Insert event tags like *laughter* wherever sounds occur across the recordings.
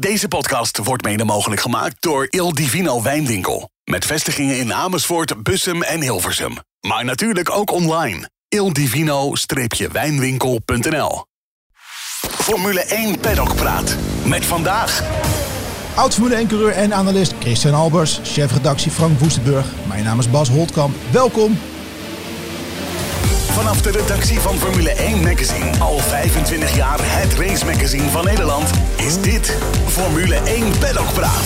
Deze podcast wordt mede mogelijk gemaakt door Il Divino Wijnwinkel. Met vestigingen in Amersfoort, Bussum en Hilversum. Maar natuurlijk ook online. ildivino-wijnwinkel.nl Formule 1 Paddock Praat. Met vandaag... Oud Formule 1-coureur en analist Christian Albers, chefredactie Frank Woestenburg. Mijn naam is Bas Holtkamp. Welkom. Vanaf de redactie van Formule 1 Magazine, al 25 jaar het race magazine van Nederland, is dit Formule 1 Paddock Praat.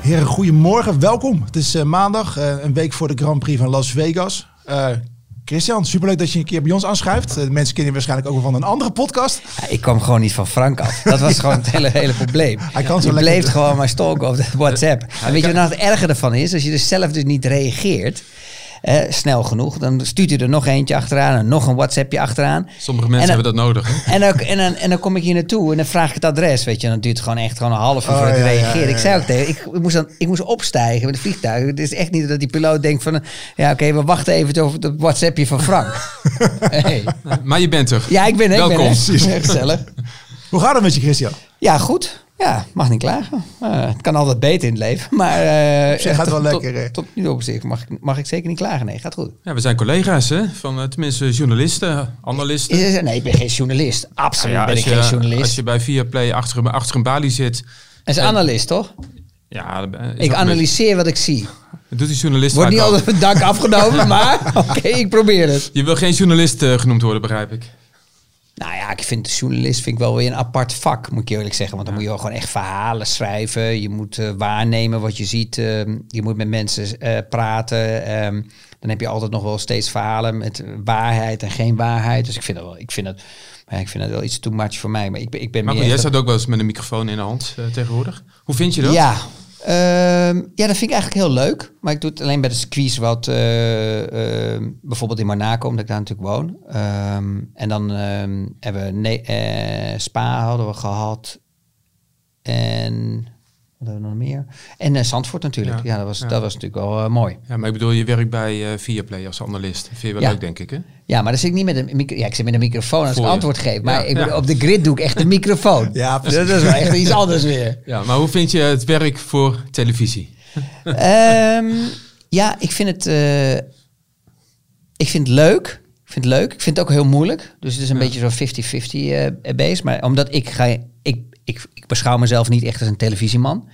Heren, goedemorgen. Welkom. Het is eh, maandag, eh, een week voor de Grand Prix van Las Vegas. Eh, Christian, superleuk dat je een keer bij ons aanschuift. de mensen kennen je waarschijnlijk ook wel van een andere podcast. Ja, ik kwam gewoon niet van Frank af. Dat was gewoon het hele, hele probleem. Hij kan zo je lekker- bleef gewoon maar stalken op de WhatsApp. En weet je wat nou het erge ervan is? Als je dus zelf dus niet reageert, eh, snel genoeg, dan stuurt hij er nog eentje achteraan en nog een WhatsAppje achteraan. Sommige mensen dan- hebben dat nodig. hè? En dan, en, dan, en dan kom ik hier naartoe en dan vraag ik het adres. Weet je, en dan duurt het gewoon echt gewoon een half uur Oh, voordat ik ja, ja, reageer. ja, Ik zei ook tegen, ik, ik, moest dan, ik moest opstijgen met het vliegtuig. Het is echt niet dat die piloot denkt van, ja oké, we wachten even over het WhatsAppje van Frank. *laughs* hey. Maar je bent er. Ja, ik ben er. Ik ben Welkom. er. Ja, Gezellig. Hoe gaat het met je, Christian? Ja, goed. Ja, mag niet klagen. Eh, het kan altijd beter in het leven. *laughs* Maar eh, zich gaat het wel tot- lekker, hè? Tot, tot nu op zich mag, ik- mag ik zeker niet klagen. Nee, gaat goed. Ja, we zijn collega's, hè? Van, eh, tenminste, journalisten, analisten. Is nee, ik ben geen journalist. Absoluut Ja, ben ik als, geen je, journalist. als je bij Viaplay achter, achter een balie zit. Hij is analist, toch? Ja, Ik analyseer wat ik zie. Dat doet die journalist Wordt niet altijd het dak afgenomen, *laughs* maar oké, ik probeer het. Je wil geen journalist genoemd worden, begrijp ik. Nou ja, ik vind de journalist vind ik wel weer een apart vak, moet ik eerlijk zeggen. Want dan moet je wel gewoon echt verhalen schrijven. Je moet eh, waarnemen wat je ziet. eh, je moet met mensen eh, praten. ehm, dan heb je altijd nog wel steeds verhalen met waarheid en geen waarheid. Dus ik vind dat wel, ik vind dat, ja, ik vind dat wel iets too much voor mij. Maar ik ik ben Maar meer goed, jij staat ook wel eens met een microfoon in de hand tegenwoordig. Hoe vind je dat? Ja, ehm, ja, dat vind ik eigenlijk heel leuk. Maar ik doe het alleen bij de squeeze wat eh, ehm, bijvoorbeeld in Monaco, omdat ik daar natuurlijk woon. Ehm, en dan hebben we ne- eh, Spa hadden we gehad. En wat hebben we nog meer? En eh, Zandvoort natuurlijk. Ja, Ja, dat, was, ja. dat was natuurlijk wel eh, mooi. Ja, maar ik bedoel, je werkt bij eh Viaplay als analist. Vind je wel Ja. leuk, denk ik, hè? Ja, maar dan zit ik niet met een micro. Ja, ik zit met een microfoon als Voor ik je. antwoord geef. Maar Ja, ik, bedoel, op de grid doe ik echt de microfoon. Ja, precies. Dat is wel echt iets anders weer. Ja, maar hoe vind je het werk voor televisie? Ehm, ja, ik vind het. eh, ik vind het leuk. Ik vind het leuk. Ik vind het ook heel moeilijk. Dus het is een beetje zo'n 50-50 eh base. Maar omdat ik ga. Ik, ik, ik beschouw mezelf niet echt als een televisieman.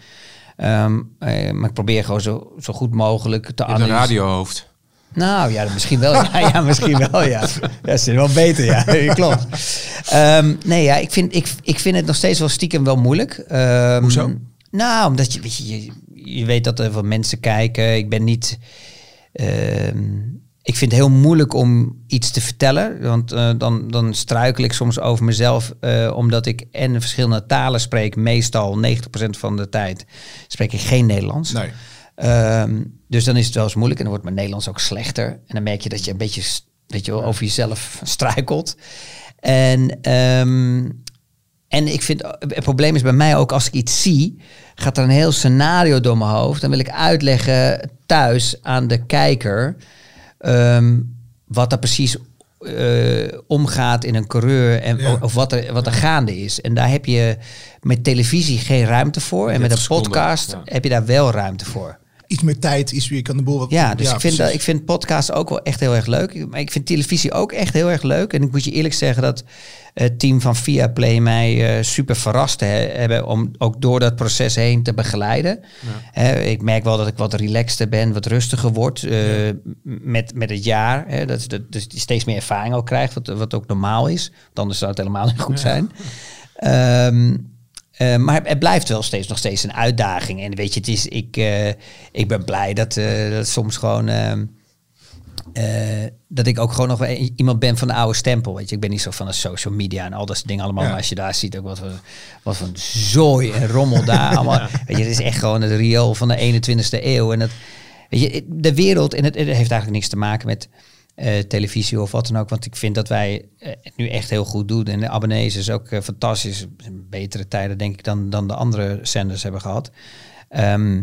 Ehm, eh, maar ik probeer gewoon zo, zo goed mogelijk te hebt een analyseren. radiohoofd. Nou ja, misschien wel. *laughs* Ja, ja misschien wel. Ja, ja dat is wel beter. *laughs* Ja, klopt. Ehm, nee, ja, ik vind, ik, ik vind het nog steeds wel stiekem wel moeilijk. Ehm, Hoezo? Nou, omdat je, weet je, je, je weet dat er veel mensen kijken. Ik ben niet. Ik vind het heel moeilijk om iets te vertellen. Want eh, dan, dan struikel ik soms over mezelf. eh, omdat ik en verschillende talen spreek. Meestal 90% van de tijd spreek ik geen Nederlands. Nee. Ehm, dus dan is het wel eens moeilijk en dan wordt mijn Nederlands ook slechter. En dan merk je dat je een beetje, weet je wel, over jezelf struikelt. En, ehm, en ik vind, het probleem is bij mij ook als ik iets zie, gaat er een heel scenario door mijn hoofd. Dan wil ik uitleggen thuis aan de kijker ehm, wat er precies eh, omgaat in een coureur en Ja. of wat er, wat er gaande is. En daar heb je met televisie geen ruimte voor. En met 30 een seconden, podcast ja. heb je daar wel ruimte voor. Iets meer tijd, iets meer kan de boel wat... Ja, dus ik, vind, dat, ik vind podcasts ook wel echt heel erg leuk. Maar ik vind televisie ook echt heel erg leuk. En ik moet je eerlijk zeggen dat het team van Viaplay mij eh, super verrast he- hebben om ook door dat proces heen te begeleiden. Hè, ik merk wel dat ik wat relaxter ben, wat rustiger word eh, met, met het jaar. Hè, dat, dat, dus die steeds meer ervaring ook krijgt, wat, wat ook normaal is. Want anders zou het helemaal niet goed zijn. Ehm, eh, maar het, blijft wel steeds nog steeds een uitdaging. En weet je, het is, ik, eh, ik ben blij dat, eh, dat soms gewoon. ehm, eh, dat ik ook gewoon nog iemand ben van de oude stempel. Weet je, ik ben niet zo van de social media en al dat soort dingen allemaal. Ja. Maar als je daar ziet ook wat wat voor zooi en rommel daar *laughs* allemaal. Weet je, het is echt gewoon het riool van de 21ste eeuw. En dat, weet je, de wereld, en het, het heeft eigenlijk niks te maken met eh, televisie of wat dan ook. Want ik vind dat wij eh, het nu echt heel goed doen. En de abonnees is ook eh, fantastisch. Betere tijden denk ik dan, dan de andere zenders hebben gehad. Ehm,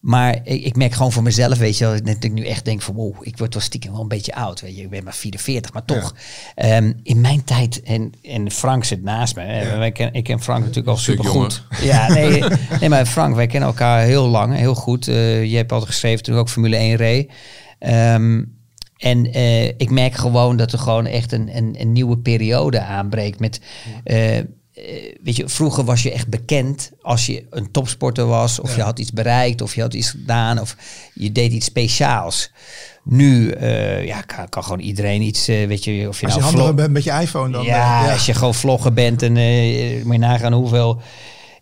Maar ik, ik merk gewoon voor mezelf, weet je, dat ik nu echt denk van, wow, ik word wel stiekem wel een beetje oud, weet je. Ik ben maar 44, maar toch. Ehm, in mijn tijd, en, en Frank zit naast me, hè, wij ken, ik ken Frank natuurlijk al super goed. *laughs* Ja, nee, nee, maar Frank, wij kennen elkaar heel lang, heel goed. Eh, je hebt altijd geschreven toen ik ook Formule 1 reed. Ehm, en eh, ik merk gewoon dat er gewoon echt een, een, een nieuwe periode aanbreekt met... eh, eh, weet je, vroeger was je echt bekend als je een topsporter was, of je had iets bereikt, of je had iets gedaan, of je deed iets speciaals. Nu ja, kan, kan gewoon iedereen iets, weet je, of je Als je nou vlog- bent met je iPhone dan... ja, als je gewoon vlogger bent en eh moet je nagaan hoeveel,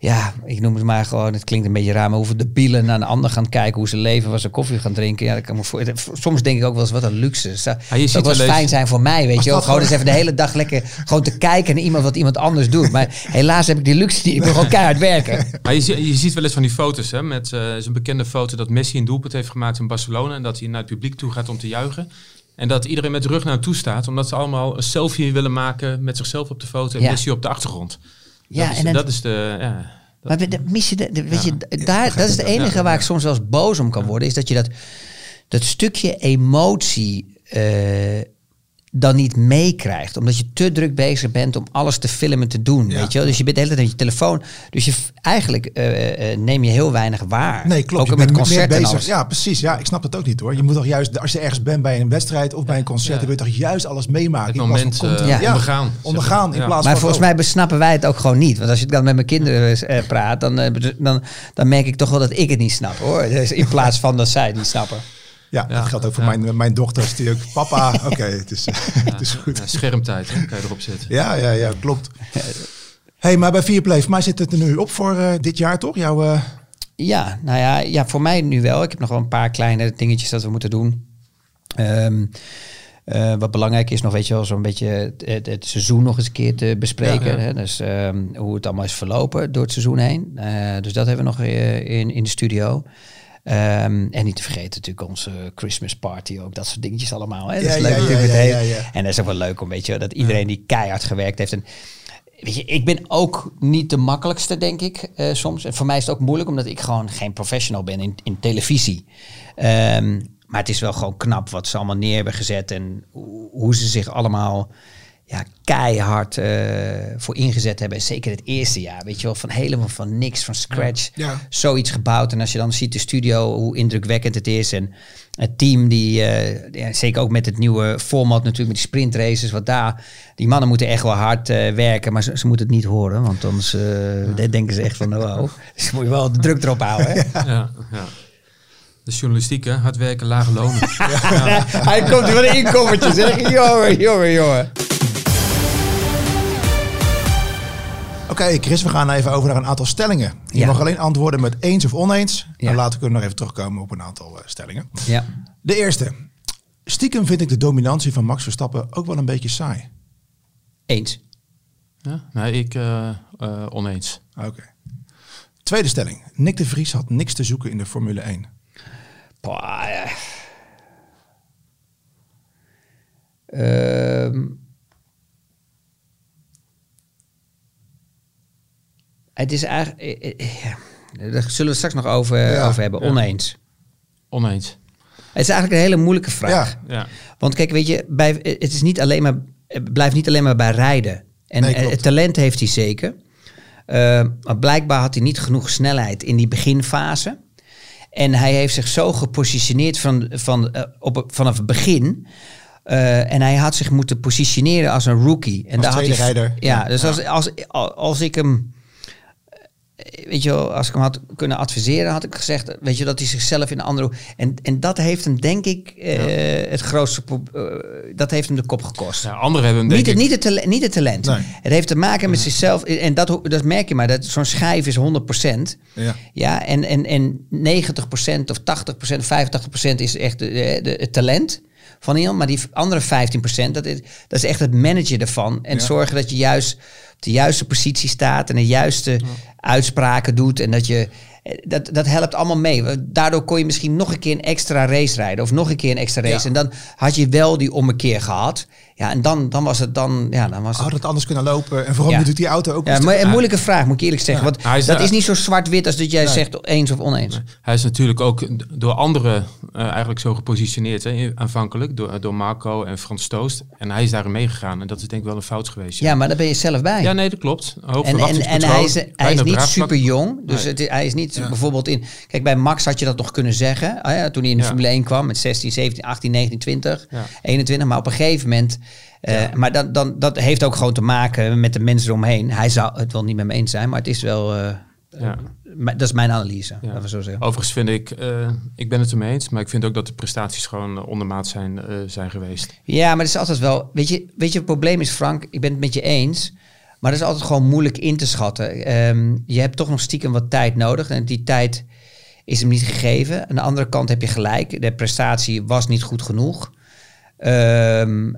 ja, ik noem het maar gewoon, het klinkt een beetje raar, maar hoeveel debielen naar een ander gaan kijken, hoe ze leven, waar ze koffie gaan drinken. Ja, dat kan me voor, soms denk ik ook wel eens wat een luxe. Het zou Ja, wel eens eens- fijn zijn voor mij, weet je wel. dat Gewoon eens even de hele dag lekker gewoon te kijken naar iemand wat iemand anders doet. Maar helaas heb ik die luxe niet. Ik moet gewoon keihard werken. *laughs* Maar je, zie- je ziet wel eens van die foto's, hè, met eh zo'n bekende foto dat Messi een doelpunt heeft gemaakt in Barcelona en dat hij naar het publiek toe gaat om te juichen. En dat iedereen met de rug naar hem toe staat, omdat ze allemaal een selfie willen maken met zichzelf op de foto en Ja. Messi op de achtergrond. Ja, dat, is, en dat is de... Ja, Maar we- de- mis je, de, de- weet je, daar, dat is het enige waar ik soms wel eens boos om kan worden, is dat je dat, dat stukje emotie eh, dan niet meekrijgt. Omdat je te druk bezig bent om alles te filmen te doen. Ja. Weet je wel? Dus je bent de hele tijd met je telefoon. Dus je eigenlijk eh, eh, neem je heel weinig waar. Nee, klopt. Ook je met concerten en bezig. Ja, precies. Ja, ik snap het ook niet hoor. Je moet toch juist, als je ergens bent bij een wedstrijd of bij een concert, dan wil je toch juist alles meemaken. Het van moment eh, continu- Ja. ondergaan. ondergaan maar. in Ja. plaats Maar van... volgens oh, mij besnappen wij het ook gewoon niet. Want als je dan met mijn kinderen eh, praat, dan, eh, dan, dan merk ik toch wel dat ik het niet snap hoor. Dus in plaats van dat zij het niet snappen. Ja, Ja. dat geldt ook voor Ja. mijn, mijn dochters. Die ook, papa, *laughs* oké, het, is, *laughs* het is goed. Ja, schermtijd, hè, kan je erop zetten. Ja, ja, ja, klopt. hey, maar bij Vierplay, voor mij zit het er nu op voor eh, dit jaar toch? Jouw, eh, Ja, nou ja, ja, voor mij nu wel. Ik heb nog wel een paar kleine dingetjes dat we moeten doen. Ehm, eh, wat belangrijk is nog, weet je wel, zo'n beetje het, seizoen nog eens een keer te bespreken. Ja, ja. Hè? Dus ehm, hoe het allemaal is verlopen door het seizoen heen. Eh, dus dat hebben we nog in, in de studio. Ehm, en niet te vergeten natuurlijk onze Christmas party ook. Dat soort dingetjes allemaal. Hè? Dat is ja, leuk natuurlijk ja, ja. En dat is ook wel leuk om, weet je, dat iedereen die keihard gewerkt heeft. En Weet je, ik ben ook niet de makkelijkste, denk ik, eh, soms. En voor mij is het ook moeilijk, omdat ik gewoon geen professional ben in, in televisie. Ehm, maar het is wel gewoon knap wat ze allemaal neer hebben gezet en hoe, hoe ze zich allemaal ja, keihard eh, voor ingezet hebben. En Zeker het eerste jaar, weet je wel, van helemaal van niks, van scratch, Ja. zoiets gebouwd. En als je dan ziet de studio, hoe indrukwekkend het is en het team die, eh, ja, zeker ook met het nieuwe format natuurlijk, met die sprintraces, wat daar, die mannen moeten echt wel hard eh, werken, maar ze, ze moeten het niet horen, want anders dan denken ze echt van, wow, *laughs* dus moet je wel de druk erop houden. Hè? *laughs* Ja, ja. De journalistiek, hè? hard werken, lage lonen. *laughs* Hij komt er een inkommertje, zeg. Jongen, jongen, jongen. Oké, Chris, we gaan even over naar een aantal stellingen. Je Ja. mag alleen antwoorden met eens of oneens. Ja. En later kunnen we nog even terugkomen op een aantal eh, stellingen. Ja. De eerste. Stiekem vind ik de dominantie van Max Verstappen ook wel een beetje saai. Eens. Ja? Nee, ik eh, eh, oneens. Oké. Tweede stelling. Nick de Vries had niks te zoeken in de Formule 1. Boah, ja. Ehm. Het is eigenlijk... eh, eh, ja. Daar zullen we straks nog over, Ja, over hebben. ja. Oneens. Oneens. Het is eigenlijk een hele moeilijke vraag. Ja. Ja. Want kijk, weet je, bij, het is niet alleen maar, het blijft niet alleen maar bij rijden. En Nee, eh, het talent heeft hij zeker. Maar blijkbaar had hij niet genoeg snelheid in die beginfase. En hij heeft zich zo gepositioneerd van, van, op, vanaf het begin. Eh, en hij had zich moeten positioneren als een rookie. En Als daar had hij, rijder. Ja, Ja. dus Als, als, als ik hem weet je wel, als ik hem had kunnen adviseren, had ik gezegd, weet je, dat hij zichzelf in andere. En, en dat heeft hem, denk ik, eh, het grootste. eh, dat heeft hem de kop gekost. Ja, anderen hebben hem Niet, denk het, ik... niet, het talent, niet het talent. Nee. Het heeft te maken met zichzelf. En dat, dat merk je maar. Dat Zo'n schijf is 100%. Ja. Ja, en, en, en 90% of 80%, 85% is echt de, de- het talent van iemand. Maar die andere 15%, dat is, dat is echt het managen ervan. En Ja. zorgen dat je juist op de juiste positie staat en de juiste uitspraken doet. En dat je Dat, dat helpt allemaal mee. Daardoor kon je misschien nog een keer een extra race rijden. Of nog een keer een extra race. Ja. En dan had je wel die ommekeer gehad. Ja, en dan, dan was het dan... Ja, dan was het, Had het anders kunnen lopen? En waarom Ja. doet die auto ook ja, een maar een moeilijke vraag, moet ik eerlijk zeggen. Want is dat daar- is niet zo zwart-wit als dat jij zegt eens of oneens. Hij is natuurlijk ook door anderen eh, eigenlijk zo gepositioneerd, hè, aanvankelijk, door, door Marco en Frans Toost. En hij is daarin meegegaan en dat is denk ik wel een fout geweest. Ja, maar daar ben je zelf bij. Ja, nee, dat klopt. Hoog En, en, en hij is, hij is niet super jong. Dus Nee. het, hij is niet bijvoorbeeld in. Kijk, bij Max had je dat nog kunnen zeggen. ja, toen hij in de Ja. Formule 1 kwam met 16, 17, 18, 19, 20, Ja. 21. Maar op een gegeven moment. eh, Maar dan, dan, dat heeft ook gewoon te maken met de mensen eromheen. Hij zou het wel niet met me eens zijn, maar het is wel. eh, Ja. maar dat is mijn analyse. Ja. Laten we zo zeggen. Overigens vind ik, eh, ik ben het ermee eens, maar ik vind ook dat de prestaties gewoon ondermaat zijn, eh, zijn geweest. Ja, maar het is altijd wel. Weet je, weet je, het probleem is, Frank, ik ben het met je eens. Maar dat is altijd gewoon moeilijk in te schatten. Ehm, je hebt toch nog stiekem wat tijd nodig. En die tijd is hem niet gegeven. Aan de andere kant heb je gelijk. De prestatie was niet goed genoeg. Ehm,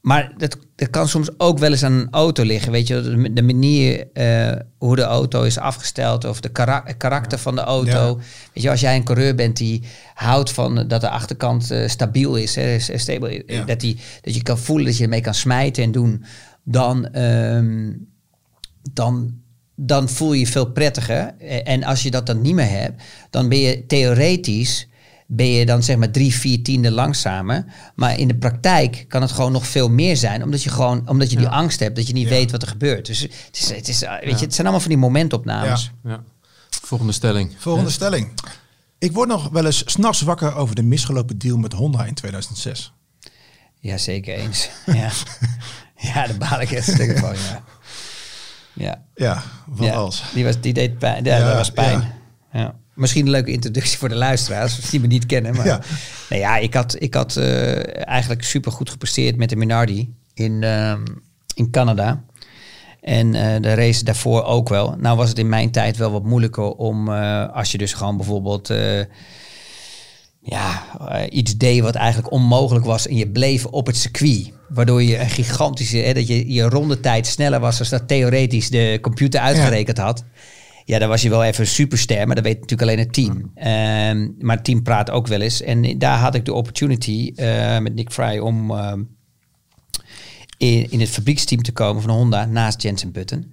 maar dat, dat kan soms ook wel eens aan een auto liggen. Weet je, de, manier eh, hoe de auto is afgesteld of de kara- karakter van de auto. Weet je, als jij een coureur bent die houdt van dat de achterkant eh, stabiel is, hè, stable, Ja. dat, die, dat je kan voelen dat je ermee kan smijten en doen, dan, ehm, dan, dan voel je je veel prettiger. En als je dat dan niet meer hebt, dan ben je theoretisch ben je dan zeg maar drie, vier tiende langzamer. Maar in de praktijk kan het gewoon nog veel meer zijn. Omdat je gewoon, omdat je die angst hebt dat je niet Ja. weet wat er gebeurt. Dus het, is, het, is, weet je, het zijn allemaal van die momentopnames. Ja. Volgende stelling. Volgende stelling. Ik word nog wel eens s'nachts wakker over de misgelopen deal met Honda in 2006. Ja, zeker eens. *laughs* ja. *laughs* ja, daar baal ik echt stuk van. Ja. *laughs* Ja. Ja, wat ja. als? Die, was, die deed pijn. Ja, Ja, dat was pijn. ja. Ja. Misschien een leuke introductie voor de luisteraars die me niet kennen. Maar Ja. Nou ja, ik had, ik had eh, eigenlijk super goed gepresteerd met de Minardi in, ehm, in Canada. En eh, de race daarvoor ook wel. Nou was het in mijn tijd wel wat moeilijker om, eh, als je dus gewoon bijvoorbeeld eh, ja, eh, iets deed wat eigenlijk onmogelijk was en je bleef op het circuit. Waardoor je een gigantische, hè, dat je je rondetijd sneller was als dat theoretisch de computer uitgerekend had. Ja, dan was je wel even een superster, maar dat weet natuurlijk alleen het team. Ehm, maar het team praat ook wel eens. En daar had ik de opportunity eh, met Nick Fry om ehm, in, in het fabrieksteam te komen van Honda naast Jensen Button.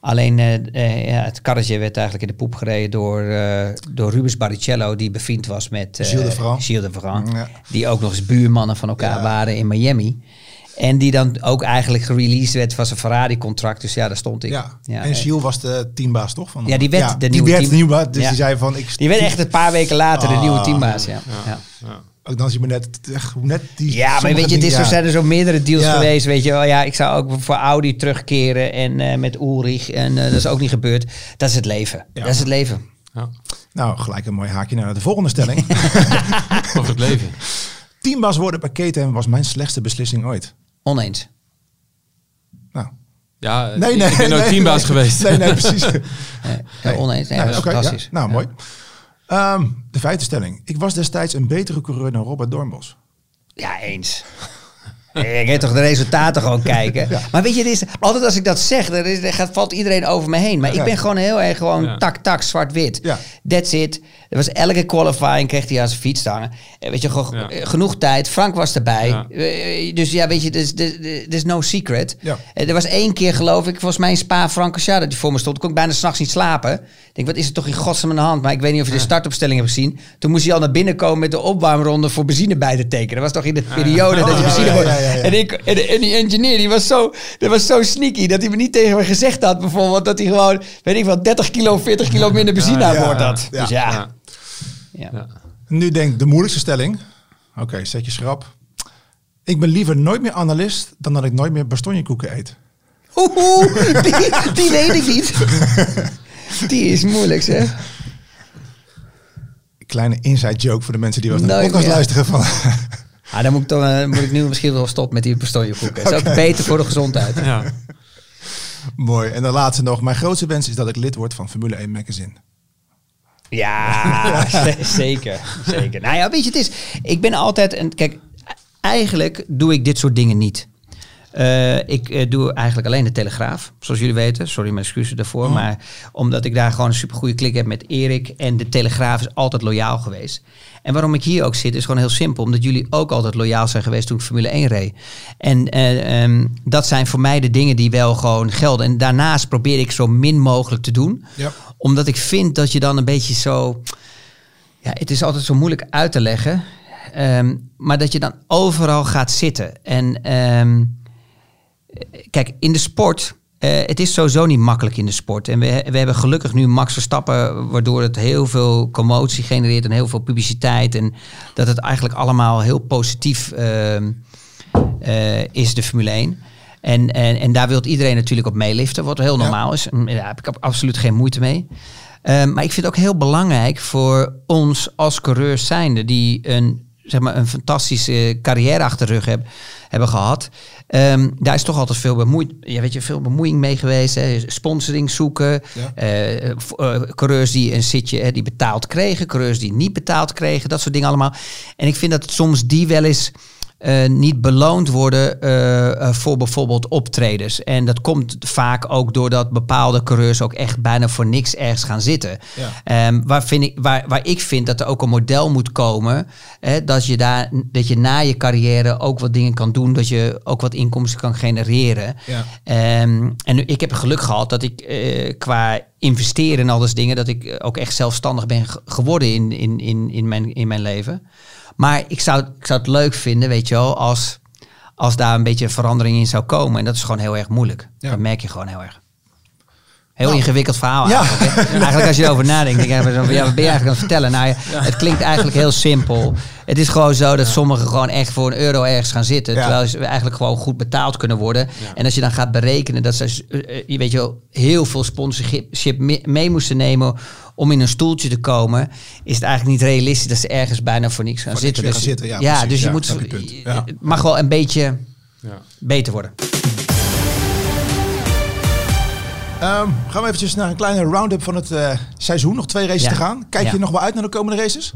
Alleen eh, eh, ja, het karretje werd eigenlijk in de poep gereden door, eh, door Rubens Barrichello, die bevriend was met eh, Gilles de. Gilles de Ja. Die ook nog eens buurmannen van elkaar Ja. waren in Miami. En die dan ook eigenlijk gereleased werd van zijn Ferrari-contract. Dus ja, daar stond ik. Ja. Ja, en Gilles was de teambaas toch? Van Ja, die werd de die nieuwe werd team- de nieuwe, dus Ja. die zei van... Ik, Die werd echt een paar weken later de Ah. nieuwe teambaas. Ja, ja. Ja. Ook dan zie je me net, echt net die... Ja, maar weet je, het is, dingen- zo zijn er zo meerdere deals Ja. geweest, weet je wel. Ja, ik zou ook voor Audi terugkeren en eh, met Ulrich. En eh, dat is ook niet gebeurd. Dat is het leven. Ja. Dat is het leven. Ja. Nou, gelijk een mooi haakje naar de volgende stelling. *laughs* Over het leven. Teambaas worden bij KTM was mijn slechtste beslissing ooit. Oneens. Nou, Ja, nee, nee. ik ben nooit nee, teambaas nee. geweest. Nee, nee, precies. *laughs* Eh, ja, oneens. Nee, ja. fantastisch. Nou, Ja. mooi. Ehm, de vijfde stelling. Ik was destijds een betere coureur dan Robert Doornbos. Ja, eens. Je kan toch de resultaten gewoon kijken. Ja. Maar weet je, het is, altijd als ik dat zeg, dan is, valt iedereen over me heen. Maar Ja. ik ben gewoon heel erg gewoon Ja. tak, tak, zwart-wit. Ja. That's it. Er was elke qualifying, kreeg hij aan zijn fiets hangen. Eh, Weet je, eh, genoeg tijd. Frank was erbij. Ja. Eh, Dus ja, weet je, dus er is no secret. Ja. Er was één keer, geloof ik, volgens mij in Spa Francorchamps dat die voor me stond. Ik kon ik bijna s'nachts niet slapen. Ik denk, wat is er toch in godsnaam aan de hand? Maar ik weet niet of je de startopstelling hebt gezien. Toen moest hij al naar binnen komen met de opwarmronde voor benzine bij te tekenen. Dat was toch in de periode dat je Oh, ja, benzine... ja. En, ik, en, en die engineer, die was, zo, dat was zo sneaky dat hij me niet tegen me gezegd had bijvoorbeeld dat hij gewoon, weet ik wel, 30 kilo, 40 kilo minder benzine Ja, aan ja, boord had. ja. Dus ja. Ja. ja. Ja. Nu denk ik de moeilijkste stelling. Oké, zet je schrap. Ik ben liever nooit meer analist dan dat ik nooit meer bastonjekoeken eet. Oeh, die, die weet ik niet. Die is moeilijk, zeg. Kleine inside joke voor de mensen die eens naar de podcast meer. luisteren. Van, Ah, dan moet ik, dan, eh, moet ik nu misschien wel stoppen met die pistooljekoeken. Dat is ook beter voor de gezondheid. Ja. mooi. En de laatste nog. Mijn grootste wens is dat ik lid word van Formule 1 Magazine. Ja, *laughs* *laughs* zeker. zeker. Nou ja, weet je, het is. Ik ben altijd. En kijk, eigenlijk doe ik dit soort dingen niet. Eh, ik eh, doe eigenlijk alleen de Telegraaf, zoals jullie weten. Sorry, mijn excuses daarvoor. Maar omdat ik daar gewoon een supergoeie klik heb met Erik. En de Telegraaf is altijd loyaal geweest. En waarom ik hier ook zit, is gewoon heel simpel. Omdat jullie ook altijd loyaal zijn geweest toen ik Formule 1 reed. En eh, ehm, dat zijn voor mij de dingen die wel gewoon gelden. En daarnaast probeer ik zo min mogelijk te doen. Ja. Omdat ik vind dat je dan een beetje zo... Ja, het is altijd zo moeilijk uit te leggen. Ehm, maar dat je dan overal gaat zitten. En ehm, kijk, in de sport... eh, het is sowieso niet makkelijk in de sport. En we, we hebben gelukkig nu Max Verstappen, waardoor het heel veel commotie genereert en heel veel publiciteit. En dat het eigenlijk allemaal heel positief ehm, eh, is, de Formule 1. En, en, en daar wil iedereen natuurlijk op meeliften, wat heel Ja. normaal is. En Daar heb ik ab- absoluut geen moeite mee. Ehm, maar ik vind het ook heel belangrijk voor ons als coureurs zijnde, die een, zeg maar, een fantastische carrière achter de rug heb, hebben gehad. Ehm, daar is toch altijd veel, bemoeid, ja, weet je, veel bemoeiing mee geweest. Hè. Sponsoring zoeken. Ja. eh, eh, coureurs die een zitje hè, die betaald kregen. Coureurs die niet betaald kregen. Dat soort dingen allemaal. En ik vind dat soms die wel eens eh, niet beloond worden eh, eh, voor bijvoorbeeld optredens. En dat komt vaak ook doordat bepaalde coureurs ook echt bijna voor niks ergens gaan zitten. Ja. Ehm, waar, vind ik, waar, waar ik vind dat er ook een model moet komen. Hè, dat, je daar, dat je na je carrière ook wat dingen kan doen. Dat je ook wat inkomsten kan genereren. Ja. Ehm, en ik heb geluk gehad dat ik qua investeren en al dat dingen, dat ik ook echt zelfstandig ben ge- geworden in, in, in, in, mijn, in mijn leven. Maar ik zou, ik zou het leuk vinden, weet je wel, als, als daar een beetje verandering in zou komen. En dat is gewoon heel erg moeilijk. Ja. Dat merk je gewoon heel erg. Heel Nou. ingewikkeld verhaal Ja. eigenlijk. hè. *laughs* Eigenlijk als je erover nadenkt, denk je, ja, wat ben je eigenlijk aan het vertellen? Nou, het klinkt eigenlijk heel simpel. Het is gewoon zo dat sommigen gewoon echt voor een euro ergens gaan zitten. Terwijl ze eigenlijk gewoon goed betaald kunnen worden. En als je dan gaat berekenen dat ze eh, eh, je weet je wel, heel veel sponsorship me- mee moesten nemen om in een stoeltje te komen, is het eigenlijk niet realistisch dat ze ergens bijna voor niks gaan Voor zitten. Dus- gaan zitten, ja, dus je Ja, moet je. Ja. het mag wel een beetje Ja. beter worden. Ehm, gaan we eventjes naar een kleine round-up van het eh, seizoen. Nog twee races Ja. te gaan. Kijk je nog wel uit naar de komende races?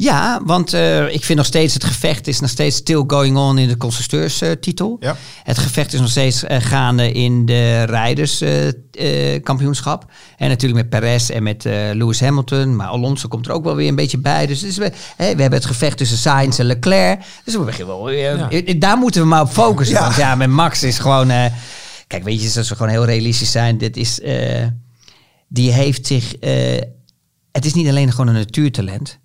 Ja, want eh, ik vind nog steeds het gevecht is nog steeds still going on in de constructeurstitel. Ja. Het gevecht is nog steeds eh, gaande in de rijderskampioenschap. en natuurlijk met Perez en met eh, Lewis Hamilton. Maar Alonso komt er ook wel weer een beetje bij. Dus, we, hebben het gevecht tussen Sainz en Leclerc. Dus we beginnen wel, eh, Ja. eh, daar moeten we maar op focussen. Ja. Want ja, met Max is gewoon... eh, kijk, weet je, als we gewoon heel realistisch zijn. Dit is, eh, die heeft zich... eh, het is niet alleen gewoon een natuurtalent.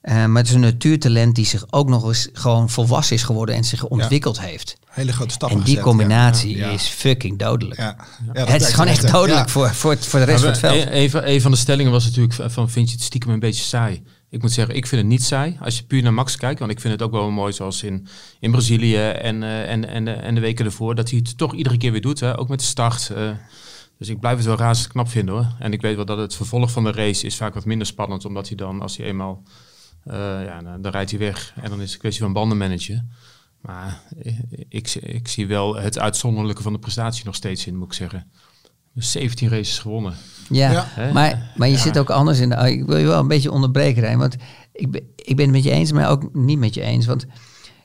Eh, maar het is een natuurtalent die zich ook nog eens gewoon volwassen is geworden en zich ontwikkeld heeft. Hele grote stappen En die gezet, combinatie ja. Ja. is fucking dodelijk. Ja. Ja, dat het is gewoon echt dodelijk Ja. voor, voor, het, voor de rest van het veld. Een, van- een van de stellingen was natuurlijk van vind je het stiekem een beetje saai? Ik moet zeggen, ik vind het niet saai als je puur naar Max kijkt. Want ik vind het ook wel mooi zoals in, in Brazilië en, eh, en, en, de, en de weken ervoor. Dat hij het toch iedere keer weer doet, hè? ook met de start. eh. dus ik blijf het wel razend knap vinden hoor. En ik weet wel dat het vervolg van de race is vaak wat minder spannend. Omdat hij dan, als hij eenmaal, ja, dan, dan rijdt hij weg. En dan is het een kwestie van banden managen. Maar eh, ik, ik zie wel het uitzonderlijke van de prestatie nog steeds in, moet ik zeggen. 17 races gewonnen. Ja, maar, maar je Ja. zit ook anders in. de- Ik wil je wel een beetje onderbreken, Rijn, want ik ben, ik ben het met je eens, maar ook niet met je eens. Want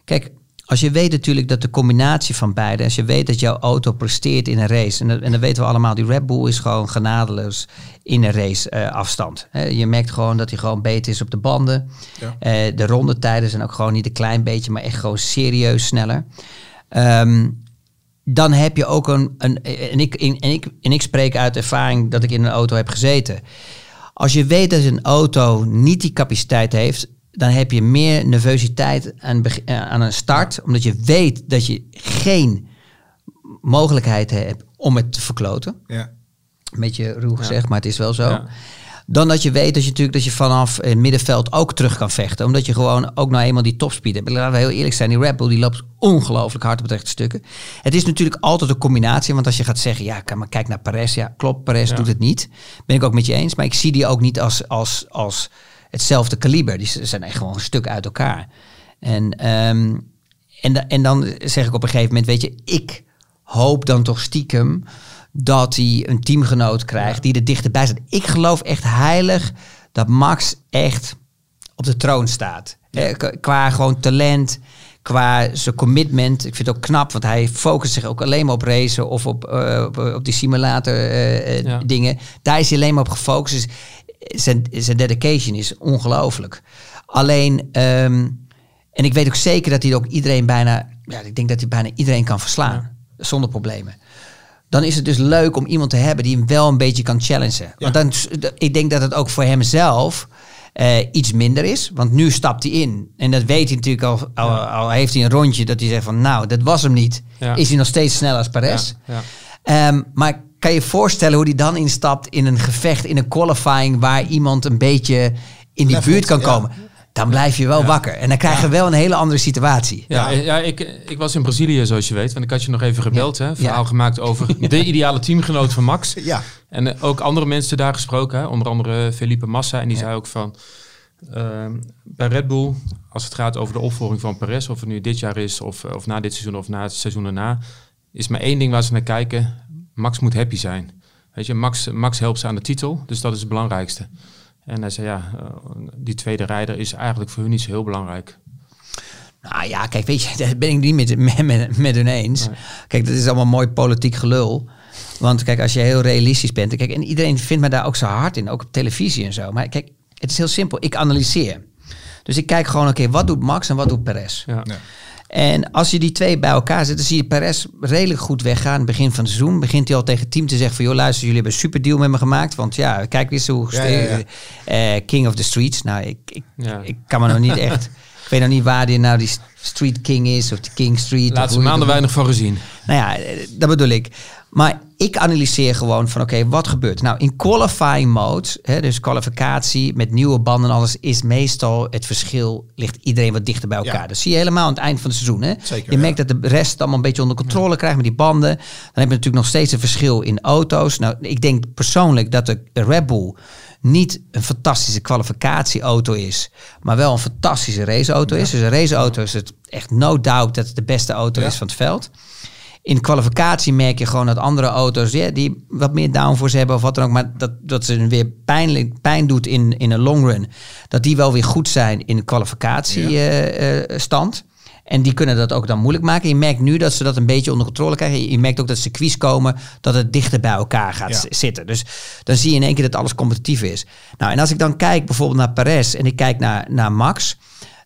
kijk, als je weet natuurlijk dat de combinatie van beide, als je weet dat jouw auto presteert in een race, en dat, en dat weten we allemaal, die Red Bull is gewoon genadeloos in een race eh, afstand. Je merkt gewoon dat hij gewoon beter is op de banden. Ja. Eh, de rondetijden zijn ook gewoon niet een klein beetje, maar echt gewoon serieus sneller. Ehm, dan heb je ook een. een en, ik, en, ik, en ik spreek uit ervaring dat ik in een auto heb gezeten. Als je weet dat een auto niet die capaciteit heeft, dan heb je meer nervositeit aan, eh, aan een start. Omdat je weet dat je geen mogelijkheid hebt om het te verkloten. Ja. Een beetje ruw gezegd, maar het is wel zo. Ja. Dan dat je weet dat je natuurlijk dat je vanaf het middenveld ook terug kan vechten. Omdat je gewoon ook nou eenmaal die topspeed hebt. Laten we heel eerlijk zijn, die Red Bull die loopt ongelooflijk hard op de rechte stukken. Het is natuurlijk altijd een combinatie. Want als je gaat zeggen, ja, maar kijk naar Perez. Ja, klopt, Perez Ja. doet het niet. Ben ik ook met je eens. Maar ik zie die ook niet als, als, als hetzelfde kaliber. Die zijn echt gewoon een stuk uit elkaar. En, ehm, en, da- en dan zeg ik op een gegeven moment, weet je, ik hoop dan toch stiekem dat hij een teamgenoot krijgt die er dichterbij staat. Ik geloof echt heilig dat Max echt op de troon staat. Eh, qua gewoon talent, qua zijn commitment. Ik vind het ook knap, want hij focust zich ook alleen maar op racen of op, eh, op, op die simulator eh, Ja. dingen. Daar is hij alleen maar op gefocust. Dus zijn, zijn dedication is ongelooflijk. Alleen, ehm, en ik weet ook zeker dat hij ook iedereen bijna, ja, ik denk dat hij bijna iedereen kan verslaan. Zonder problemen. Dan is het dus leuk om iemand te hebben die hem wel een beetje kan challengen. Want dan, ik denk dat het ook voor hemzelf eh, iets minder is. Want nu stapt hij in. En dat weet hij natuurlijk al, al, al heeft hij een rondje dat hij zegt van nou, dat was hem niet. Is hij nog steeds sneller als Perez. Ehm, maar kan je je voorstellen hoe die dan instapt in een gevecht, in een qualifying, waar iemand een beetje in die Levelt, buurt kan ja. komen? Dan blijf je wel wakker. En dan krijg je wel een hele andere situatie. Ja, ja. ik, ik was in Brazilië, zoals je weet. Want ik had je nog even gebeld. Hè, verhaal Ja. gemaakt over *laughs* de ideale teamgenoot van Max. Ja, En ook andere mensen daar gesproken. Hè, onder andere Felipe Massa. En die zei ook van... ehm, bij Red Bull, als het gaat over de opvolging van Perez... of het nu dit jaar is, of, of na dit seizoen, of na het seizoen erna... is maar één ding waar ze naar kijken. Max moet happy zijn. Weet je, Max, Max helpt ze aan de titel. Dus dat is het belangrijkste. En hij zei, ja, eh, die tweede rijder is eigenlijk voor hun niet zo heel belangrijk. Nou ja, kijk, weet je, *laughs* daar ben ik niet met, *laughs* met, met, met hun eens. Kijk, dat is allemaal mooi politiek gelul. Want kijk, als je heel realistisch bent. Kijk, en iedereen vindt me daar ook zo hard in, ook op televisie en zo. Maar kijk, het is heel simpel. Ik analyseer. Dus ik kijk gewoon, oké, wat doet Max en wat doet Perez? Ja. Ja. En als je die twee bij elkaar zet, dan zie je Perez redelijk goed weggaan. Begin van het seizoen begint hij al tegen het team te zeggen van... joh, luister, jullie hebben een super deal met me gemaakt. Want ja, kijk eens hoe... Ja, ja, eh, King of the Streets. Nou, ik, ik, Ja. ik kan me nog niet echt... *laughs* Ik weet nog niet waar die nou die Street King is of de King Street. Laatste maanden weinig van gezien. nou ja, eh, dat bedoel ik. Maar ik analyseer gewoon van oké, wat gebeurt? Nou, in qualifying mode, hè, dus kwalificatie met nieuwe banden en alles, is meestal het verschil, ligt iedereen wat dichter bij elkaar. Ja. Dat zie je helemaal aan het eind van het seizoen. Hè? Zeker, je ja. merkt dat de rest het allemaal een beetje onder controle krijgt met die banden. Dan heb je natuurlijk nog steeds een verschil in auto's. Nou, ik denk persoonlijk dat de Red Bull niet een fantastische kwalificatieauto is, maar wel een fantastische raceauto is. Dus een raceauto is het echt no doubt dat het de beste auto is van het veld. In kwalificatie merk je gewoon dat andere auto's ja, die wat meer downforce hebben of wat dan ook, maar dat, dat ze weer pijnlijk, pijn doet in, in een long run, dat die wel weer goed zijn in kwalificatiestand. en die kunnen dat ook dan moeilijk maken. Je merkt nu dat ze dat een beetje onder controle krijgen. Je- merkt ook dat circuits komen dat het dichter bij elkaar gaat Ja. zitten. Dus dan zie je in één keer dat alles competitief is. Nou, en als ik dan kijk bijvoorbeeld naar Perez en ik kijk naar, naar Max,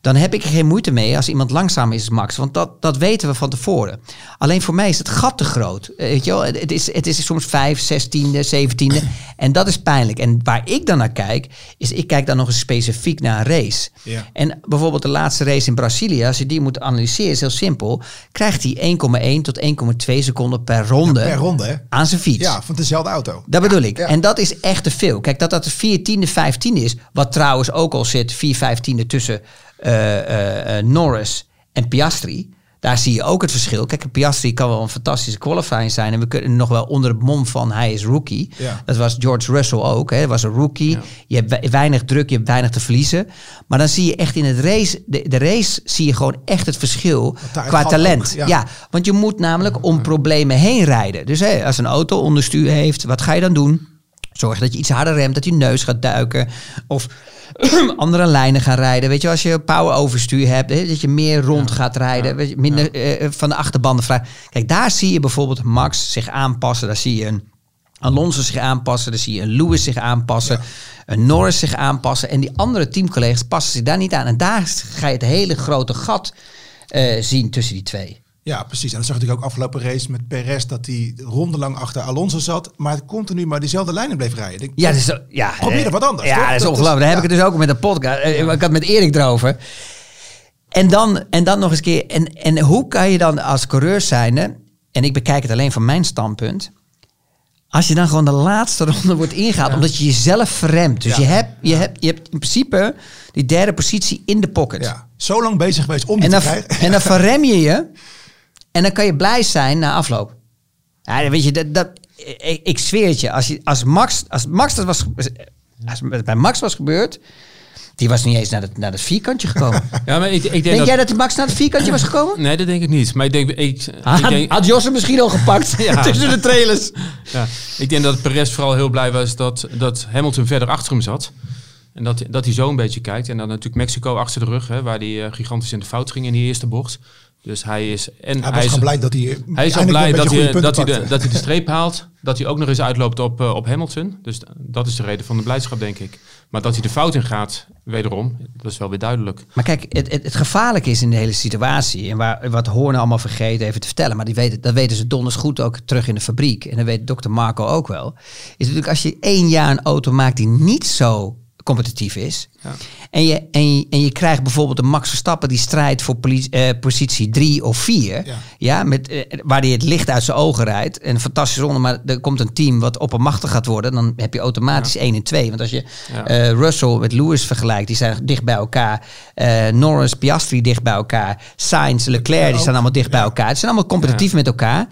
dan heb ik er geen moeite mee als iemand langzaam is Max. Want dat, dat weten we van tevoren. Alleen voor mij is het gat te groot. Eh, Weet je wel? Het, is, het is soms 5, 16e, 17e. En dat is pijnlijk. En waar ik dan naar kijk, is ik kijk dan nog eens specifiek naar een race. Ja. En bijvoorbeeld de laatste race in Brazilië, als je die moet analyseren, is heel simpel. Krijgt hij 1,1 tot 1,2 seconden per ronde, per ronde, hè? aan zijn fiets. Ja, van dezelfde auto. Dat bedoel ik. En dat is echt te veel. Kijk, dat dat de 14e, 15e is. Wat trouwens ook al zit, 4 15e tussen Norris en Piastri. Daar zie je ook het verschil. Kijk, Piastri kan wel een fantastische qualifying zijn. En we kunnen nog wel onder het mom van hij is rookie. Ja. Dat was George Russell ook. Hè. Dat was een rookie. Je hebt we- weinig druk, je hebt weinig te verliezen. Maar dan zie je echt in het race, de, de race zie je gewoon echt het verschil qua talent. ook, ja. ja, want je moet namelijk om problemen heen rijden. Dus hè, als een auto onderstuur heeft, wat ga je dan doen? Zorg dat je iets harder remt, dat je neus gaat duiken. Of *clears throat* andere lijnen gaan rijden. Weet je, als je power overstuur hebt, hè, dat je meer rond gaat rijden. Weet je, minder eh, van de achterbanden vrij. Kijk, daar zie je bijvoorbeeld Max zich aanpassen. Daar zie je een Alonso zich aanpassen. Daar zie je een Lewis zich aanpassen. Een Norris zich aanpassen. En die andere teamcollega's passen zich daar niet aan. En daar ga je het hele grote gat eh, zien tussen die twee. Ja, precies. En dat zag je natuurlijk ook afgelopen race met Perez, dat hij rondelang achter Alonso zat, maar continu maar diezelfde lijnen bleef rijden. Ik- Ja, dat is, ja, Probeer er wat anders, Ja, toch? dat is ongelooflijk. Daar heb ja. ik het dus ook met een podcast. Eh, Ik had het met Erik erover. En dan, en dan nog eens een keer. En, en hoe kan je dan als coureur zijnde, en ik bekijk het alleen van mijn standpunt. Als je dan gewoon de laatste ronde wordt ingehaald, omdat je jezelf verremt. Dus Ja. je, hebt, je, hebt, je hebt in principe die derde positie in de pocket. Ja, zo lang bezig geweest om die En te krijgen. en dan verrem je je. En dan kan je blij zijn na afloop. Ja, weet je, dat, dat, ik, ik zweer het je. Als, je, als Max, als Max dat was, als het bij Max was gebeurd, die was niet eens naar het, naar het vierkantje gekomen. *laughs* Ja, maar ik, ik denk, Denk dat... jij dat Max naar het vierkantje was gekomen? Nee, dat denk ik niet. Maar ik denk... Ik, ik Had, denk had Jos hem misschien al gepakt *laughs* *laughs* tussen de trailers. ja, ik denk dat Perez vooral heel blij was dat, dat Hamilton verder achter hem zat. En dat, dat hij zo een beetje kijkt. En dan natuurlijk Mexico achter de rug, hè, waar hij eh, gigantisch in de fout ging in die eerste bocht. Dus hij is... En Hij is, gewoon blij dat hij... hij is eindelijk blij dat hij, dat, hij de, dat hij de streep *laughs* haalt. Dat hij ook nog eens uitloopt op, eh, op Hamilton. Dus dat is de reden van de blijdschap, denk ik. Maar dat hij de fout in gaat, wederom, dat is wel weer duidelijk. Maar kijk, het, het, het gevaarlijke is in de hele situatie, en waar, wat Hoorn allemaal vergeten even te vertellen, maar die weten, dat weten ze donders goed ook terug in de fabriek. En dat weet dokter Marco ook wel. Is natuurlijk als je één jaar een auto maakt die niet zo competitief is. Ja. En, je, en, je, en je krijgt bijvoorbeeld een Max Verstappen die strijdt voor poli- eh, positie drie of vier. Ja. Ja. met, eh, waar hij het licht uit zijn ogen rijdt. En een fantastische ronde, maar er komt een team wat oppermachtig gaat worden. Dan heb je automatisch 1 en 2. Want als je eh, Russell met Lewis vergelijkt, die zijn dicht bij elkaar. Norris, Piastri dicht bij elkaar. Sainz, Leclerc, die staan allemaal dicht bij elkaar. Het zijn allemaal competitief met elkaar.